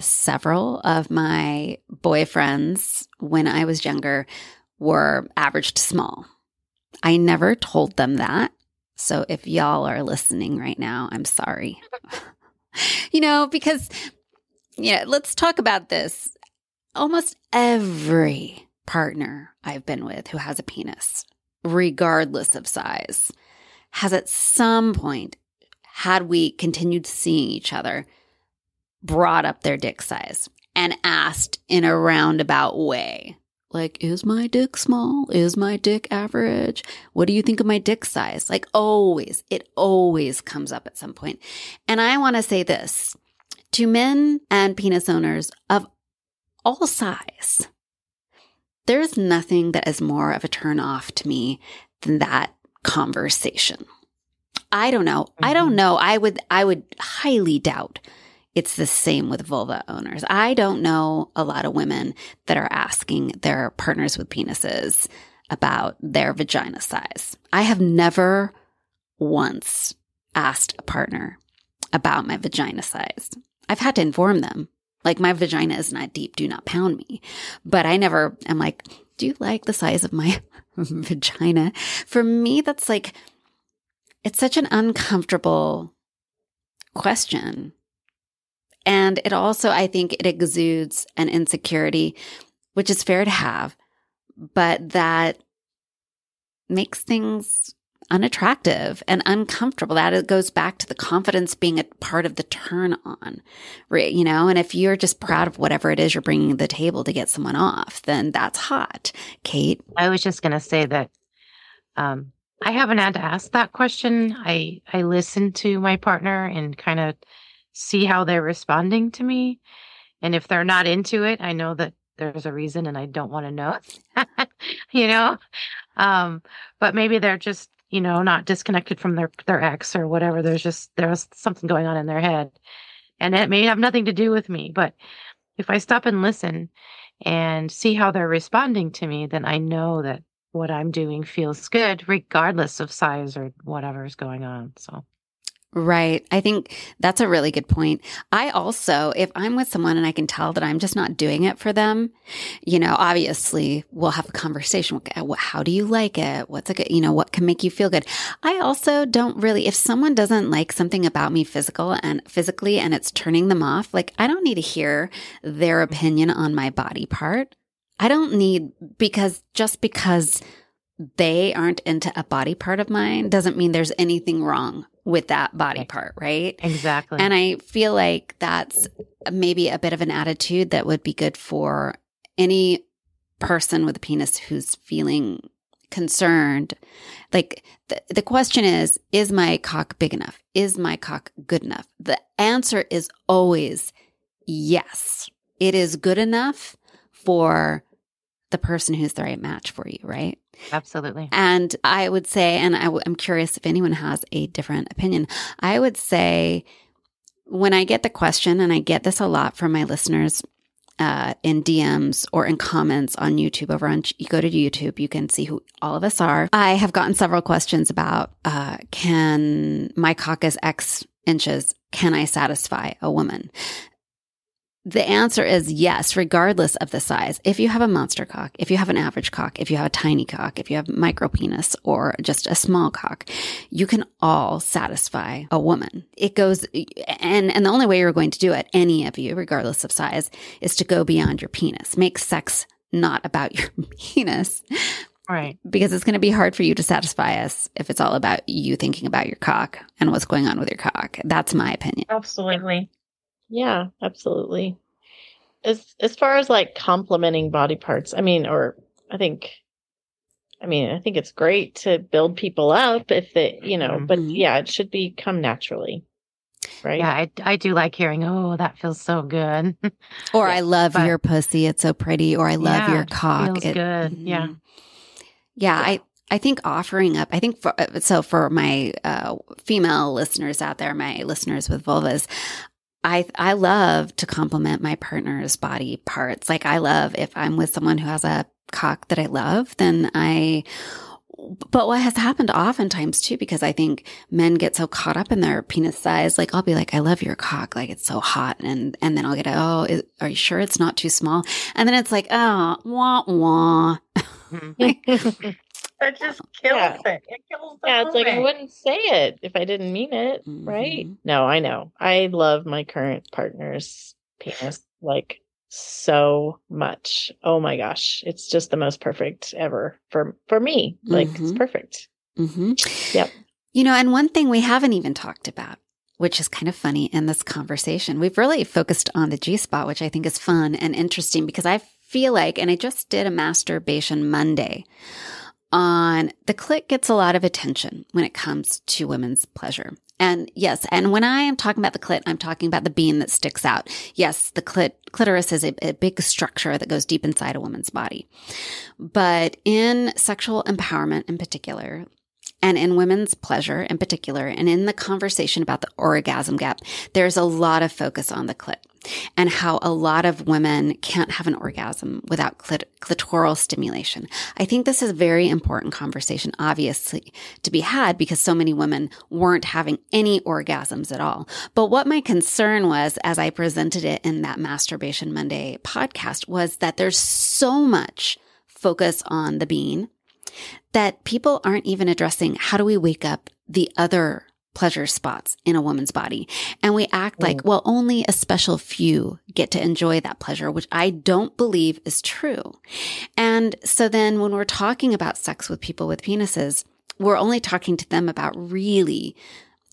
several of my boyfriends when I was younger were average to small. I never told them that. So if y'all are listening right now, I'm sorry. you know, because, yeah, let's talk about this. Almost every partner I've been with who has a penis, regardless of size, has at some point, had we continued seeing each other, brought up their dick size and asked in a roundabout way, like, is my dick small? Is my dick average? What do you think of my dick size? Like, always, it always comes up at some point. And I want to say this to men and penis owners of all size there's nothing that is more of a turn off to me than that conversation. I don't know. Mm-hmm. I don't mm-hmm. know. I would I would highly doubt it's the same with vulva owners. I don't know a lot of women that are asking their partners with penises about their vagina size. I have never once asked a partner about my vagina size. I've had to inform them, like, my vagina is not deep, do not pound me. But I never am like, do you like the size of my vagina? For me, that's like, it's such an uncomfortable question. And it also, I think, it exudes an insecurity, which is fair to have, but that makes things unattractive and uncomfortable. That goes back to the confidence being a part of the turn on, you know. And if you're just proud of whatever it is you're bringing to the table to get someone off, then that's hot. Kate, I was just going to say that um, I haven't had to ask that question. I I listen to my partner and kind of see how they're responding to me, and if they're not into it, I know that there's a reason, and I don't want to know. you know, um, but maybe they're just you know, not disconnected from their their ex or whatever. There's just there's something going on in their head, and it may have nothing to do with me. But if I stop and listen and see how they're responding to me, then I know that what I'm doing feels good, regardless of size or whatever is going on. So Right. I think that's a really good point. I also, if I'm with someone and I can tell that I'm just not doing it for them, you know, obviously we'll have a conversation. How do you like it? What's a good, you know, what can make you feel good? I also don't really, if someone doesn't like something about me physical and physically and it's turning them off, like I don't need to hear their opinion on my body part. I don't need, because just because they aren't into a body part of mine doesn't mean there's anything wrong with that body part, right? Exactly. And I feel like that's maybe a bit of an attitude that would be good for any person with a penis who's feeling concerned. Like the, the question is, is my cock big enough? Is my cock good enough? The answer is always yes. It is good enough for the person who's the right match for you, right? Absolutely. And I would say, and i w- I'm curious if anyone has a different opinion, I would say when I get the question, and I get this a lot from my listeners uh, in DMs or in comments on YouTube over on, you go to YouTube, you can see who all of us are. I have gotten several questions about, uh, can my cock is X inches, can I satisfy a woman? The answer is yes, regardless of the size. If you have a monster cock, if you have an average cock, if you have a tiny cock, if you have micro penis or just a small cock, you can all satisfy a woman. It goes, and, and the only way you're going to do it, any of you, regardless of size, is to go beyond your penis. Make sex not about your penis. Right. Because it's going to be hard for you to satisfy us if it's all about you thinking about your cock and what's going on with your cock. That's my opinion. Absolutely. Yeah, absolutely. As as far as like complimenting body parts, I mean, or I think, I mean, I think it's great to build people up if it, you know, but Mhm. yeah, it should be come naturally, right? Yeah, I, I do like hearing, oh, that feels so good. Or Yeah, I love but- your pussy. It's so pretty. Or I love Yeah, your it cock. feels good. Yeah. mhm. Yeah. I, I think offering up, I think for, uh, so for my uh, female listeners out there, my listeners with vulvas, I, I love to compliment my partner's body parts. Like I love if I'm with someone who has a cock that I love, then I, but what has happened oftentimes too, because I think men get so caught up in their penis size, like I'll be like, I love your cock, like it's so hot, and and then I'll get, oh, is, are you sure it's not too small? And then it's like, oh, wah wah. Mm-hmm. That just kills Yeah. it. It kills the yeah, it's like I wouldn't say it if I didn't mean it, right? Mhm. No, I know. I love my current partner's penis like so much. Oh my gosh, it's just the most perfect ever for for me. Like it's Mhm. perfect. hmm Yep. You know, and one thing we haven't even talked about, which is kind of funny in this conversation, we've really focused on the G spot, which I think is fun and interesting because I feel like, and I just did a masturbation Monday on the clit gets a lot of attention when it comes to women's pleasure. And yes, and when I am talking about the clit, I'm talking about the bean that sticks out. Yes, the clit, clitoris is a, a big structure that goes deep inside a woman's body. But in sexual empowerment in particular, And in women's pleasure in particular, and in the conversation about the orgasm gap, there's a lot of focus on the clit and how a lot of women can't have an orgasm without clit- clitoral stimulation. I think this is a very important conversation, obviously, to be had because so many women weren't having any orgasms at all. But what my concern was as I presented it in that Masturbation Monday podcast was that there's so much focus on the bean that people aren't even addressing how do we wake up the other pleasure spots in a woman's body. And we act mm. like, well, only a special few get to enjoy that pleasure, which I don't believe is true. And so then when we're talking about sex with people with penises, we're only talking to them about really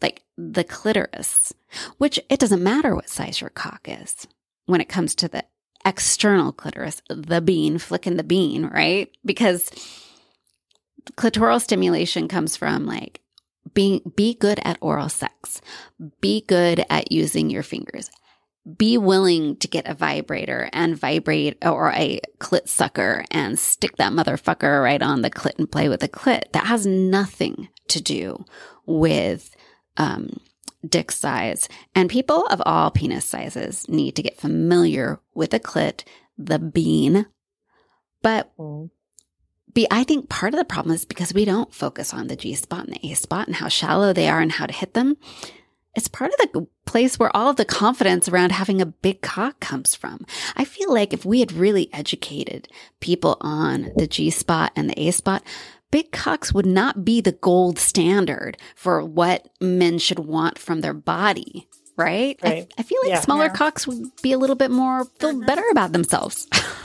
like the clitoris, which it doesn't matter what size your cock is when it comes to the external clitoris, the bean, flicking the bean, right? Because clitoral stimulation comes from like being, be good at oral sex. Be good at using your fingers. Be willing to get a vibrator and vibrate or a clit sucker and stick that motherfucker right on the clit and play with the clit. That has nothing to do with, um, dick size. And people of all penis sizes need to get familiar with the clit, the bean. But mm. B, I think part of the problem is because we don't focus on the G spot and the A spot and how shallow they are and how to hit them. It's part of the place where all of the confidence around having a big cock comes from. I feel like if we had really educated people on the G spot and the A spot, big cocks would not be the gold standard for what men should want from their body. Right? right. I, I, feel like yeah. smaller yeah. cocks would be a little bit more, feel mm-hmm. better about themselves.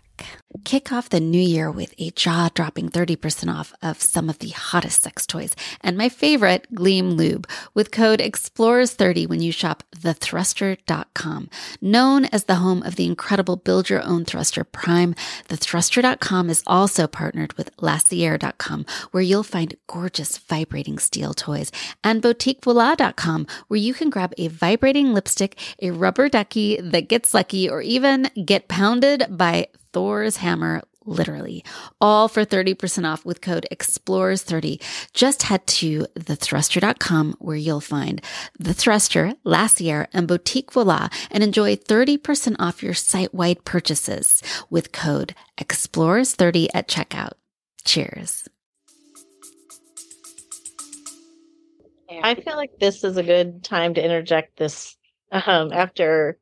Kick off the new year with a jaw dropping 30% off of some of the hottest sex toys and my favorite, Gleam Lube, with code EXPLORES30 when you shop thethruster.com. Known as the home of the incredible build your own thruster prime, thethruster.com is also partnered with lacier.com, where you'll find gorgeous vibrating steel toys, and boutiquevoila.com, where you can grab a vibrating lipstick, a rubber ducky that gets lucky, or even get pounded by Thor's hammer literally, all for 30% off with code EXPLORES30. Just head to thethruster.com where you'll find The Thruster, Lacier, and Boutique Voila and enjoy 30% off your site-wide purchases with code EXPLORES30 at checkout. Cheers. I feel like this is a good time to interject this um, after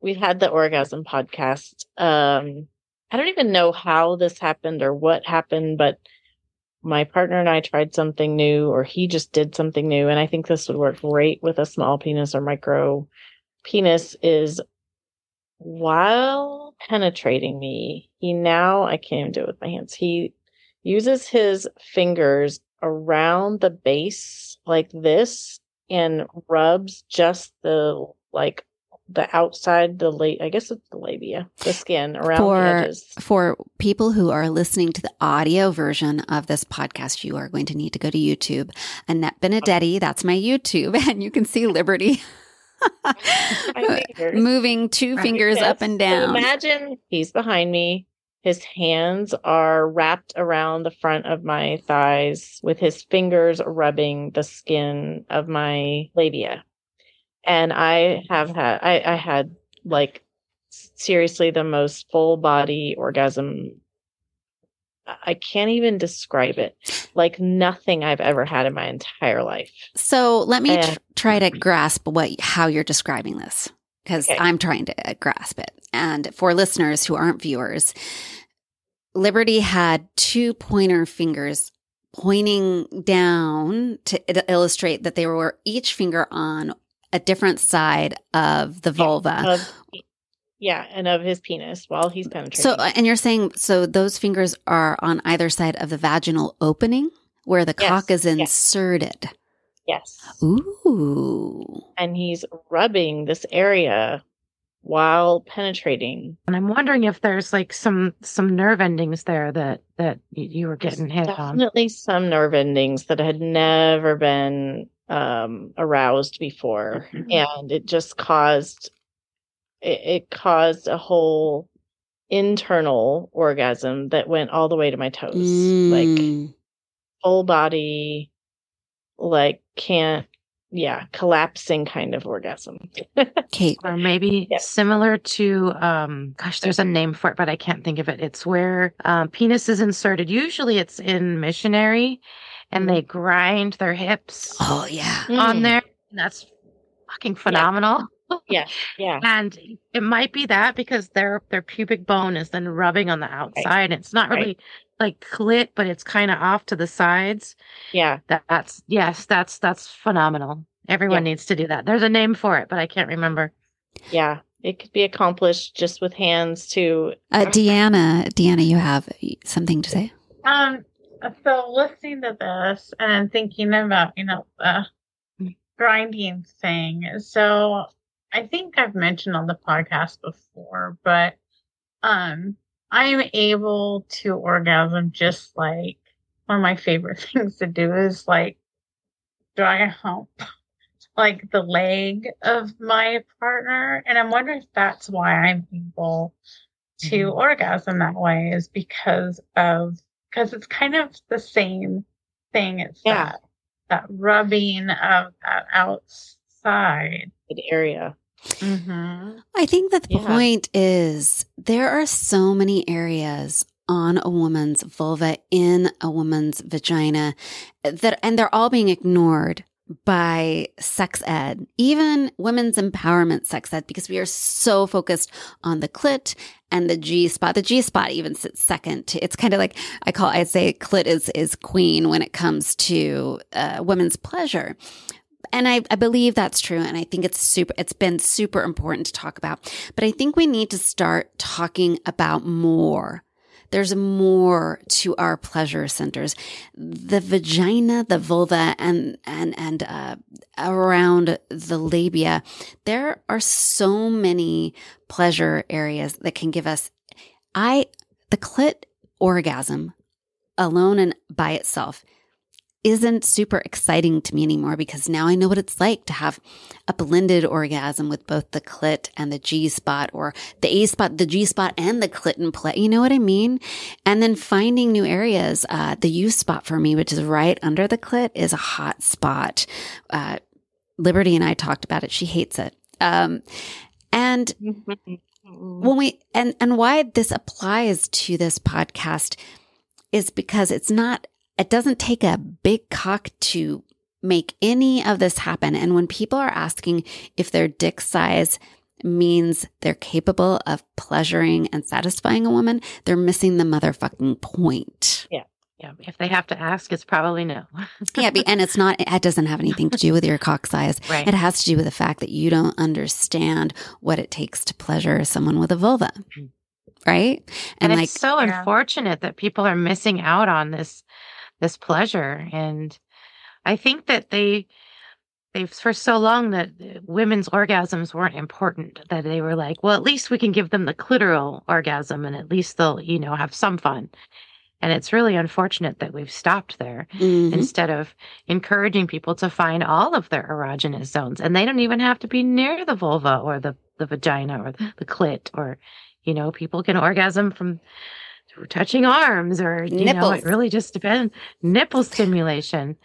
we've had the orgasm podcast. Um, I don't even know how this happened or what happened, but my partner and I tried something new, or he just did something new. And I think this would work great with a small penis or micro penis is while penetrating me, he now, I can't even do it with my hands. He uses his fingers around the base like this and rubs just the like the outside, the late, I guess it's the labia, the skin around for, the edges. For people who are listening to the audio version of this podcast, you are going to need to go to YouTube. Annette Benedetti, that's my YouTube, and you can see Liberty. moving two right. fingers yes. up and down. So imagine he's behind me. His hands are wrapped around the front of my thighs with his fingers rubbing the skin of my labia and I have had I, I had like seriously the most full body orgasm. I can't even describe it. Like nothing I've ever had in my entire life. So let me tr- try to grasp what how you're describing this because okay. I'm trying to uh, grasp it. And for listeners who aren't viewers, Liberty had two pointer fingers pointing down to illustrate that they were each finger on a different side of the vulva. Yeah, of, yeah, and of his penis while he's penetrating. So, uh, and you're saying so those fingers are on either side of the vaginal opening where the yes, cock is inserted. Yes. Ooh. And he's rubbing this area while penetrating. And I'm wondering if there's like some some nerve endings there that that you were getting there's hit definitely on. Definitely some nerve endings that had never been um, aroused before, mm-hmm. and it just caused it, it caused a whole internal orgasm that went all the way to my toes. Like Mm. full body, like can't, yeah, collapsing kind of orgasm. Kate. Or maybe Yeah. similar to, um, gosh, there's a name for it, but I can't think of it. It's where um, penis is inserted. Usually it's in missionary and they grind their hips Oh yeah. on Mm. there. That's fucking phenomenal. Yeah. Yeah. And it might be that because their their pubic bone is then rubbing on the outside. It's not Right. really like clit, but it's kind of off to the sides. Yeah. That, that's yes, that's that's phenomenal. Everyone Yeah. needs to do that. There's a name for it, but I can't remember. Yeah. It could be accomplished just with hands too. Uh, Deanna, Deanna, you have something to say? Um, so listening to this and thinking about, you know, the grinding thing. So I think I've mentioned on the podcast before, but um, I'm able to orgasm just like one of my favorite things to do is like a hump like the leg of my partner. And I'm wondering if that's why I'm able to Mhm. orgasm that way is because of because it's kind of the same thing. It's Yeah. that that rubbing of that outside. Area. Mm-hmm. I think that the Yeah. point is there are so many areas on a woman's vulva in a woman's vagina that and they're all being ignored by sex ed, even women's empowerment sex ed, because we are so focused on the clit and the G spot. The G spot even sits second. It's kind of like I call, I say clit is, is queen when it comes to uh, women's pleasure. And I, I believe that's true. And I think it's super, it's been super important to talk about. But I think we need to start talking about more. There's more to our pleasure centers. The vagina, the vulva, and, and, and, uh, around the labia, there are so many pleasure areas that can give us, I, the clit orgasm alone and by itself isn't super exciting to me anymore because now I know what it's like to have a blended orgasm with both the clit and the G spot or the A spot, the G spot and the clit and play. You know what I mean? And then finding new areas. Uh, the U spot for me, which is right under the clit is a hot spot. Uh, Liberty and I talked about it. She hates it. Um, and when we and and why this applies to this podcast is because it's not it doesn't take a big cock to make any of this happen and when people are asking if their dick size means they're capable of pleasuring and satisfying a woman they're missing the motherfucking point Yeah, Yeah, if they have to ask, it's probably no. yeah and it's not it doesn't have anything to do with your cock size Right. it has to do with the fact that you don't understand what it takes to pleasure someone with a vulva Mm. right and, and, like it's so Yeah. unfortunate that people are missing out on this this pleasure and i think that they they've for so long that uh, women's orgasms weren't important that they were like well at least we can give them the clitoral orgasm and at least they'll you know have some fun and it's really unfortunate that we've stopped there mhm. instead of encouraging people to find all of their erogenous zones and they don't even have to be near the vulva or the, the vagina or the, clit or you know people can orgasm from touching arms or you know it really just depends nipple stimulation.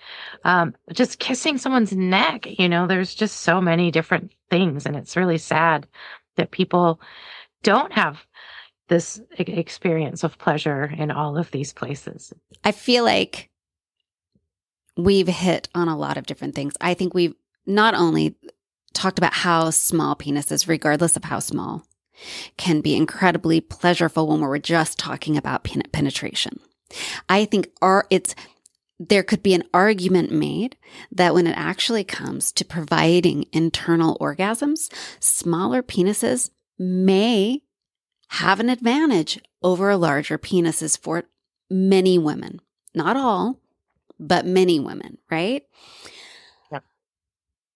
Um just kissing someone's neck you know there's just so many different things and it's really sad that people don't have this experience of pleasure in all of these places. I feel like we've hit on a lot of different things. I think we've not only talked about how small penises, regardless of how small, can be incredibly pleasurable when we're just talking about pen- penetration. I think our, it's, there could be an argument made that when it actually comes to providing internal orgasms, smaller penises may have an advantage over larger penises for many women. Not all, but many women, right?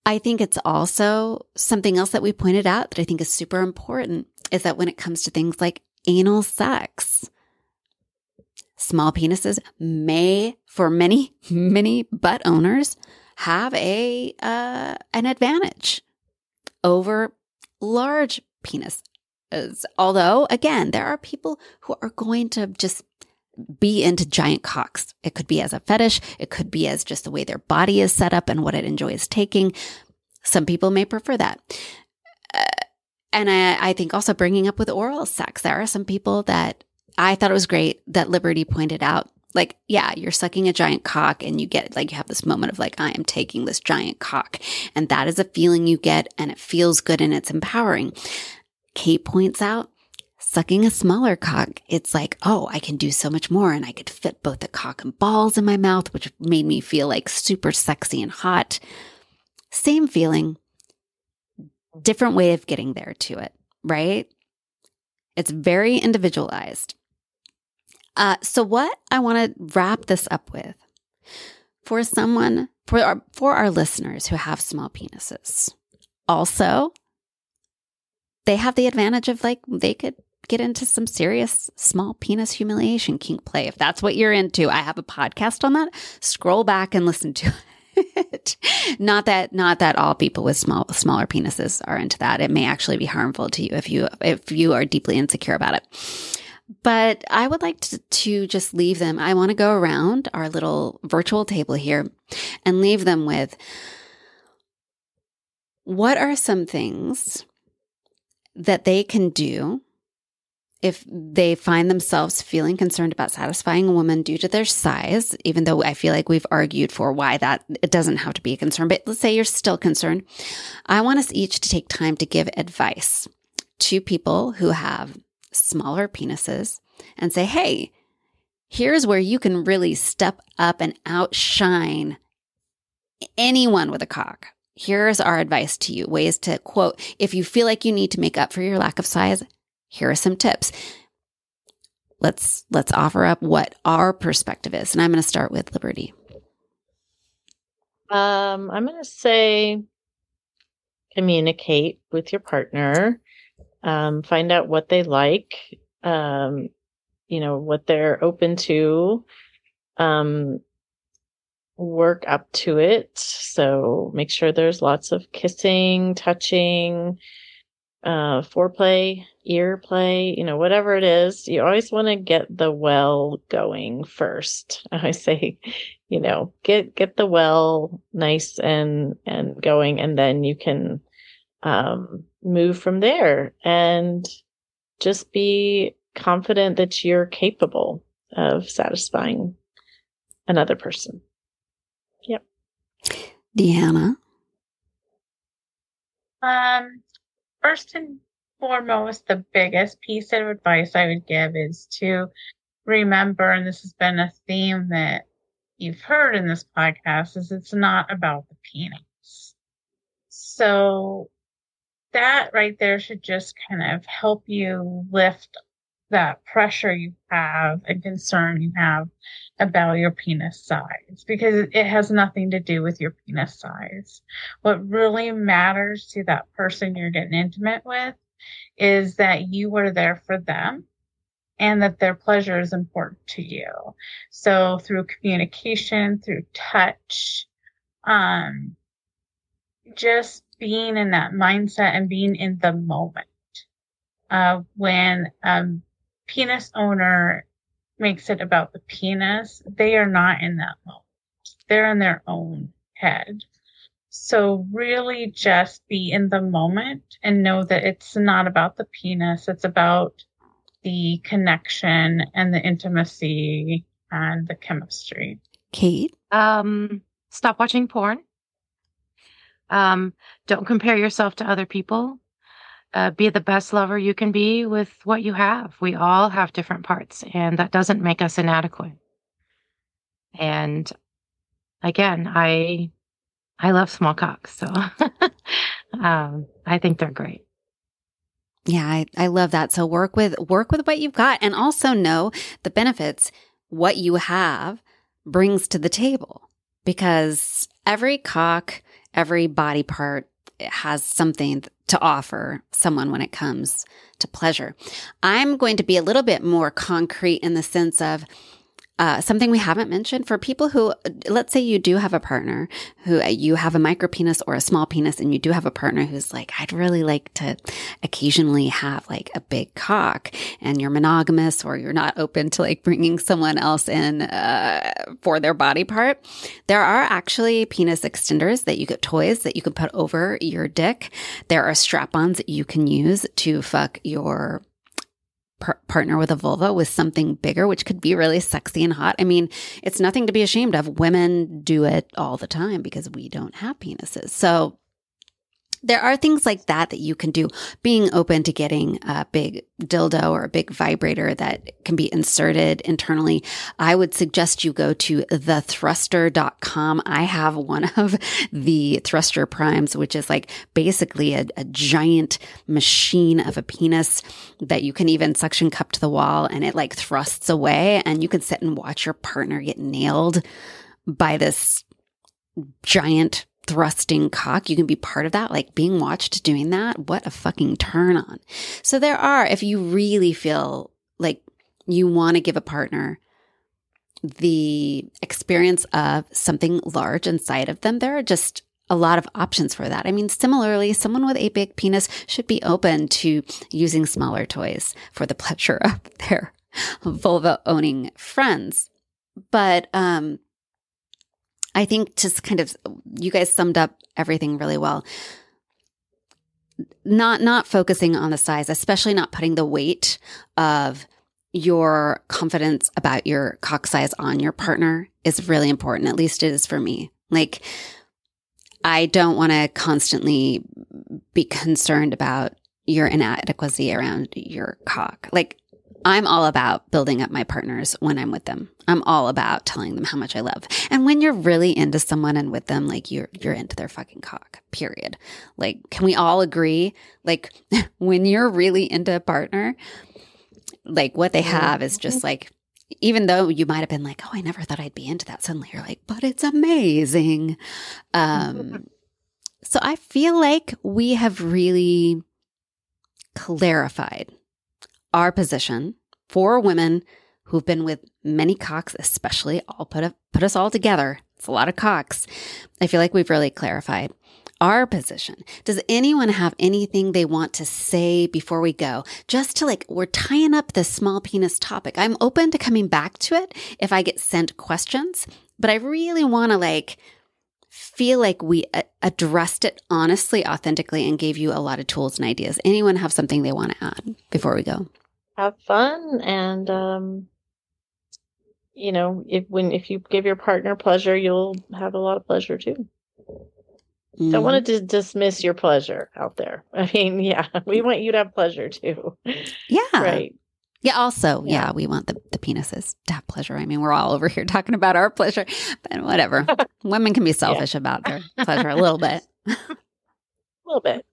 I think it's also something else that we pointed out that I think is super important is that when it comes to things like anal sex, small penises may, for many, many butt owners, have a uh, an advantage over large penises. Although, again, there are people who are going to just be into giant cocks. It could be as a fetish, it could be as just the way their body is set up and what it enjoys taking. Some people may prefer that. Uh, and I, I think also bringing up with oral sex, there are some people that I thought it was great that Liberty pointed out. Like, yeah, you're sucking a giant cock and you get like, you have this moment of like, I am taking this giant cock. And that is a feeling you get and it feels good and it's empowering. Kate points out sucking a smaller cock, it's like, oh, I can do so much more. And I could fit both the cock and balls in my mouth, which made me feel like super sexy and hot. Same feeling, different way of getting there to it, right? It's very individualized. Uh, so, what I want to wrap this up with for someone, for our, for our listeners who have small penises, also, they have the advantage of like, they could get into some serious small penis humiliation kink play. If that's what you're into, I have a podcast on that. Scroll back and listen to it. not that not that all people with small smaller penises are into that. It may actually be harmful to you if you if you are deeply insecure about it. But I would like to, to just leave them. I want to go around our little virtual table here and leave them with what are some things that they can do if they find themselves feeling concerned about satisfying a woman due to their size, even though I feel like we've argued for why that it doesn't have to be a concern, but let's say you're still concerned. I want us each to take time to give advice to people who have smaller penises and say, Hey, here's where you can really step up and outshine anyone with a cock. Here's our advice to you ways to quote, if you feel like you need to make up for your lack of size, here are some tips. Let's let's offer up what our perspective is. And I'm going to start with Liberty. Um, I'm going to say communicate with your partner. Um, find out what they like. Um, you know, what they're open to. Um, work up to it. So make sure there's lots of kissing, touching, uh, foreplay, ear play, you know, whatever it is, you always want to get the well going first. I say, you know, get get the well nice and and going, and then you can um, move from there and just be confident that you're capable of satisfying another person. Yep. Deanna. Um, first and foremost, the biggest piece of advice I would give is to remember, and this has been a theme that you've heard in this podcast, is it's not about the penis. So that right there should just kind of help you lift that pressure you have and concern you have about your penis size because it has nothing to do with your penis size. What really matters to that person you're getting intimate with is that you are there for them and that their pleasure is important to you. So through communication, through touch, um, just being in that mindset and being in the moment. Uh, when um, penis owner makes it about the penis, they are not in that moment. They're in their own head. So really just be in the moment and know that it's not about the penis. It's about the connection and the intimacy and the chemistry. Kate? Um, stop watching porn. Um, don't compare yourself to other people uh, be the best lover you can be with what you have. We all have different parts, and that doesn't make us inadequate. And again, I I love small cocks, so um, I think they're great. Yeah, I, I love that. So work with work with what you've got, and also know the benefits what you have brings to the table, because every cock, every body part has something to offer someone when it comes to pleasure. I'm going to be a little bit more concrete in the sense of uh, something we haven't mentioned for people who, let's say you do have a partner who you have a micro penis or a small penis, and you do have a partner who's like, I'd really like to occasionally have like a big cock, and you're monogamous or you're not open to like bringing someone else in uh, for their body part. There are actually penis extenders that you get toys that you can put over your dick. There are strap ons that you can use to fuck your par- partner with a vulva with something bigger, which could be really sexy and hot. I mean, it's nothing to be ashamed of. Women do it all the time because we don't have penises. So there are things like that that you can do. Being open to getting a big dildo or a big vibrator that can be inserted internally. I would suggest you go to thethruster.com. I have one of the thruster primes, which is like basically a, a giant machine of a penis that you can even suction cup to the wall and it like thrusts away and you can sit and watch your partner get nailed by this giant thrusting cock. You can be part of that, like being watched doing that. What a fucking turn on. So there are, if you really feel like you want to give a partner the experience of something large inside of them, there are just a lot of options for that. I mean, similarly, someone with a big penis should be open to using smaller toys for the pleasure of their vulva owning friends. But, um, I think just kind of you guys summed up everything really well. Not not focusing on the size, especially not putting the weight of your confidence about your cock size on your partner is really important. At least it is for me. Like I don't want to constantly be concerned about your inadequacy around your cock. Like I'm all about building up my partners when I'm with them. I'm all about telling them how much I love. And when you're really into someone and with them, like you're you're into their fucking cock. Period. Like, can we all agree? Like, when you're really into a partner, like what they have is just like even though you might have been like, oh, I never thought I'd be into that. Suddenly you're like, but it's amazing. Um, so I feel like we have really clarified our position for women who've been with many cocks, especially all put, a, put us all together. It's a lot of cocks. I feel like we've really clarified our position. Does anyone have anything they want to say before we go? Just to like, we're tying up this small penis topic. I'm open to coming back to it if I get sent questions, but I really want to like feel like we uh, addressed it honestly, authentically, and gave you a lot of tools and ideas. Anyone have something they want to add before we go? Have fun and, um, you know, if when if you give your partner pleasure, you'll have a lot of pleasure too. Mm. Don't want to dismiss your pleasure out there. I mean, yeah, we want you to have pleasure too. Yeah. Right. Yeah, also, yeah. yeah, we want the, the penises to have pleasure. I mean, we're all over here talking about our pleasure, but whatever. Women can be selfish yeah. about their pleasure a little bit. a little bit.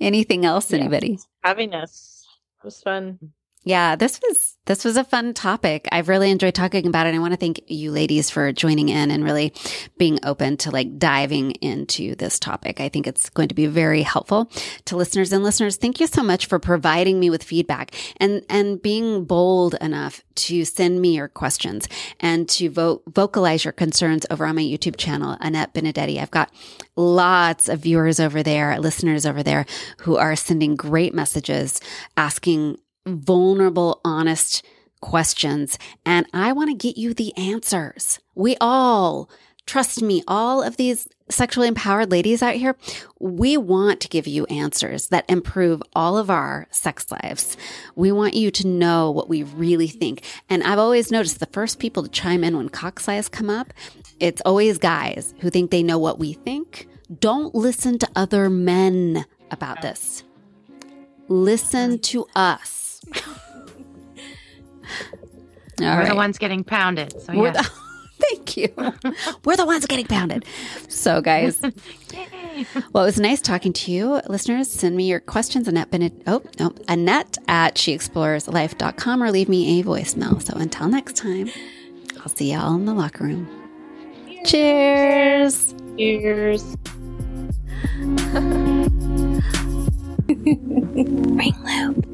Anything else, yeah. anybody? Happiness. It was fun. Yeah, this was this was a fun topic. I've really enjoyed talking about it. I want to thank you ladies for joining in and really being open to like diving into this topic. I think it's going to be very helpful to listeners and listeners. Thank you so much for providing me with feedback and and being bold enough to send me your questions and to vote vocalize your concerns over on my YouTube channel, Annette Benedetti. I've got lots of viewers over there, listeners over there who are sending great messages asking vulnerable, honest questions. And I want to get you the answers. We all, trust me, all of these sexually empowered ladies out here, we want to give you answers that improve all of our sex lives. We want you to know what we really think. And I've always noticed the first people to chime in when cock size come up, it's always guys who think they know what we think. Don't listen to other men about this. Listen to us We're right. the ones getting pounded. So yeah. The, thank you. We're the ones getting pounded. So, guys, well, it was nice talking to you, listeners. Send me your questions, Annette Bennett. Oh, no, Annette at sheexploreslife.com or leave me a voicemail. So, until next time, I'll see y'all in the locker room. Cheers. Cheers. Ring loop.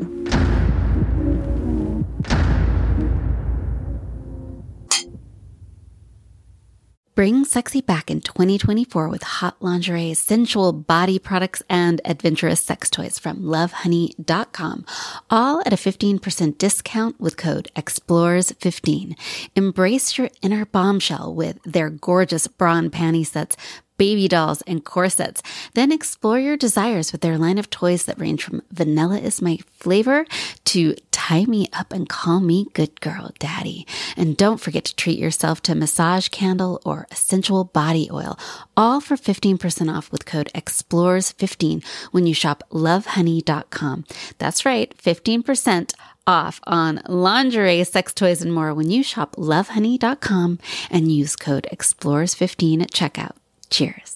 Bring sexy back in 2024 with hot lingerie, sensual body products, and adventurous sex toys from lovehoney.com. All at a 15% discount with code EXPLORES15. Embrace your inner bombshell with their gorgeous bra and panty sets baby dolls, and corsets. Then explore your desires with their line of toys that range from vanilla is my flavor to tie me up and call me good girl daddy. And don't forget to treat yourself to a massage candle or essential body oil, all for 15% off with code EXPLORES15 when you shop lovehoney.com. That's right, 15% off on lingerie, sex toys, and more when you shop lovehoney.com and use code EXPLORES15 at checkout. Cheers.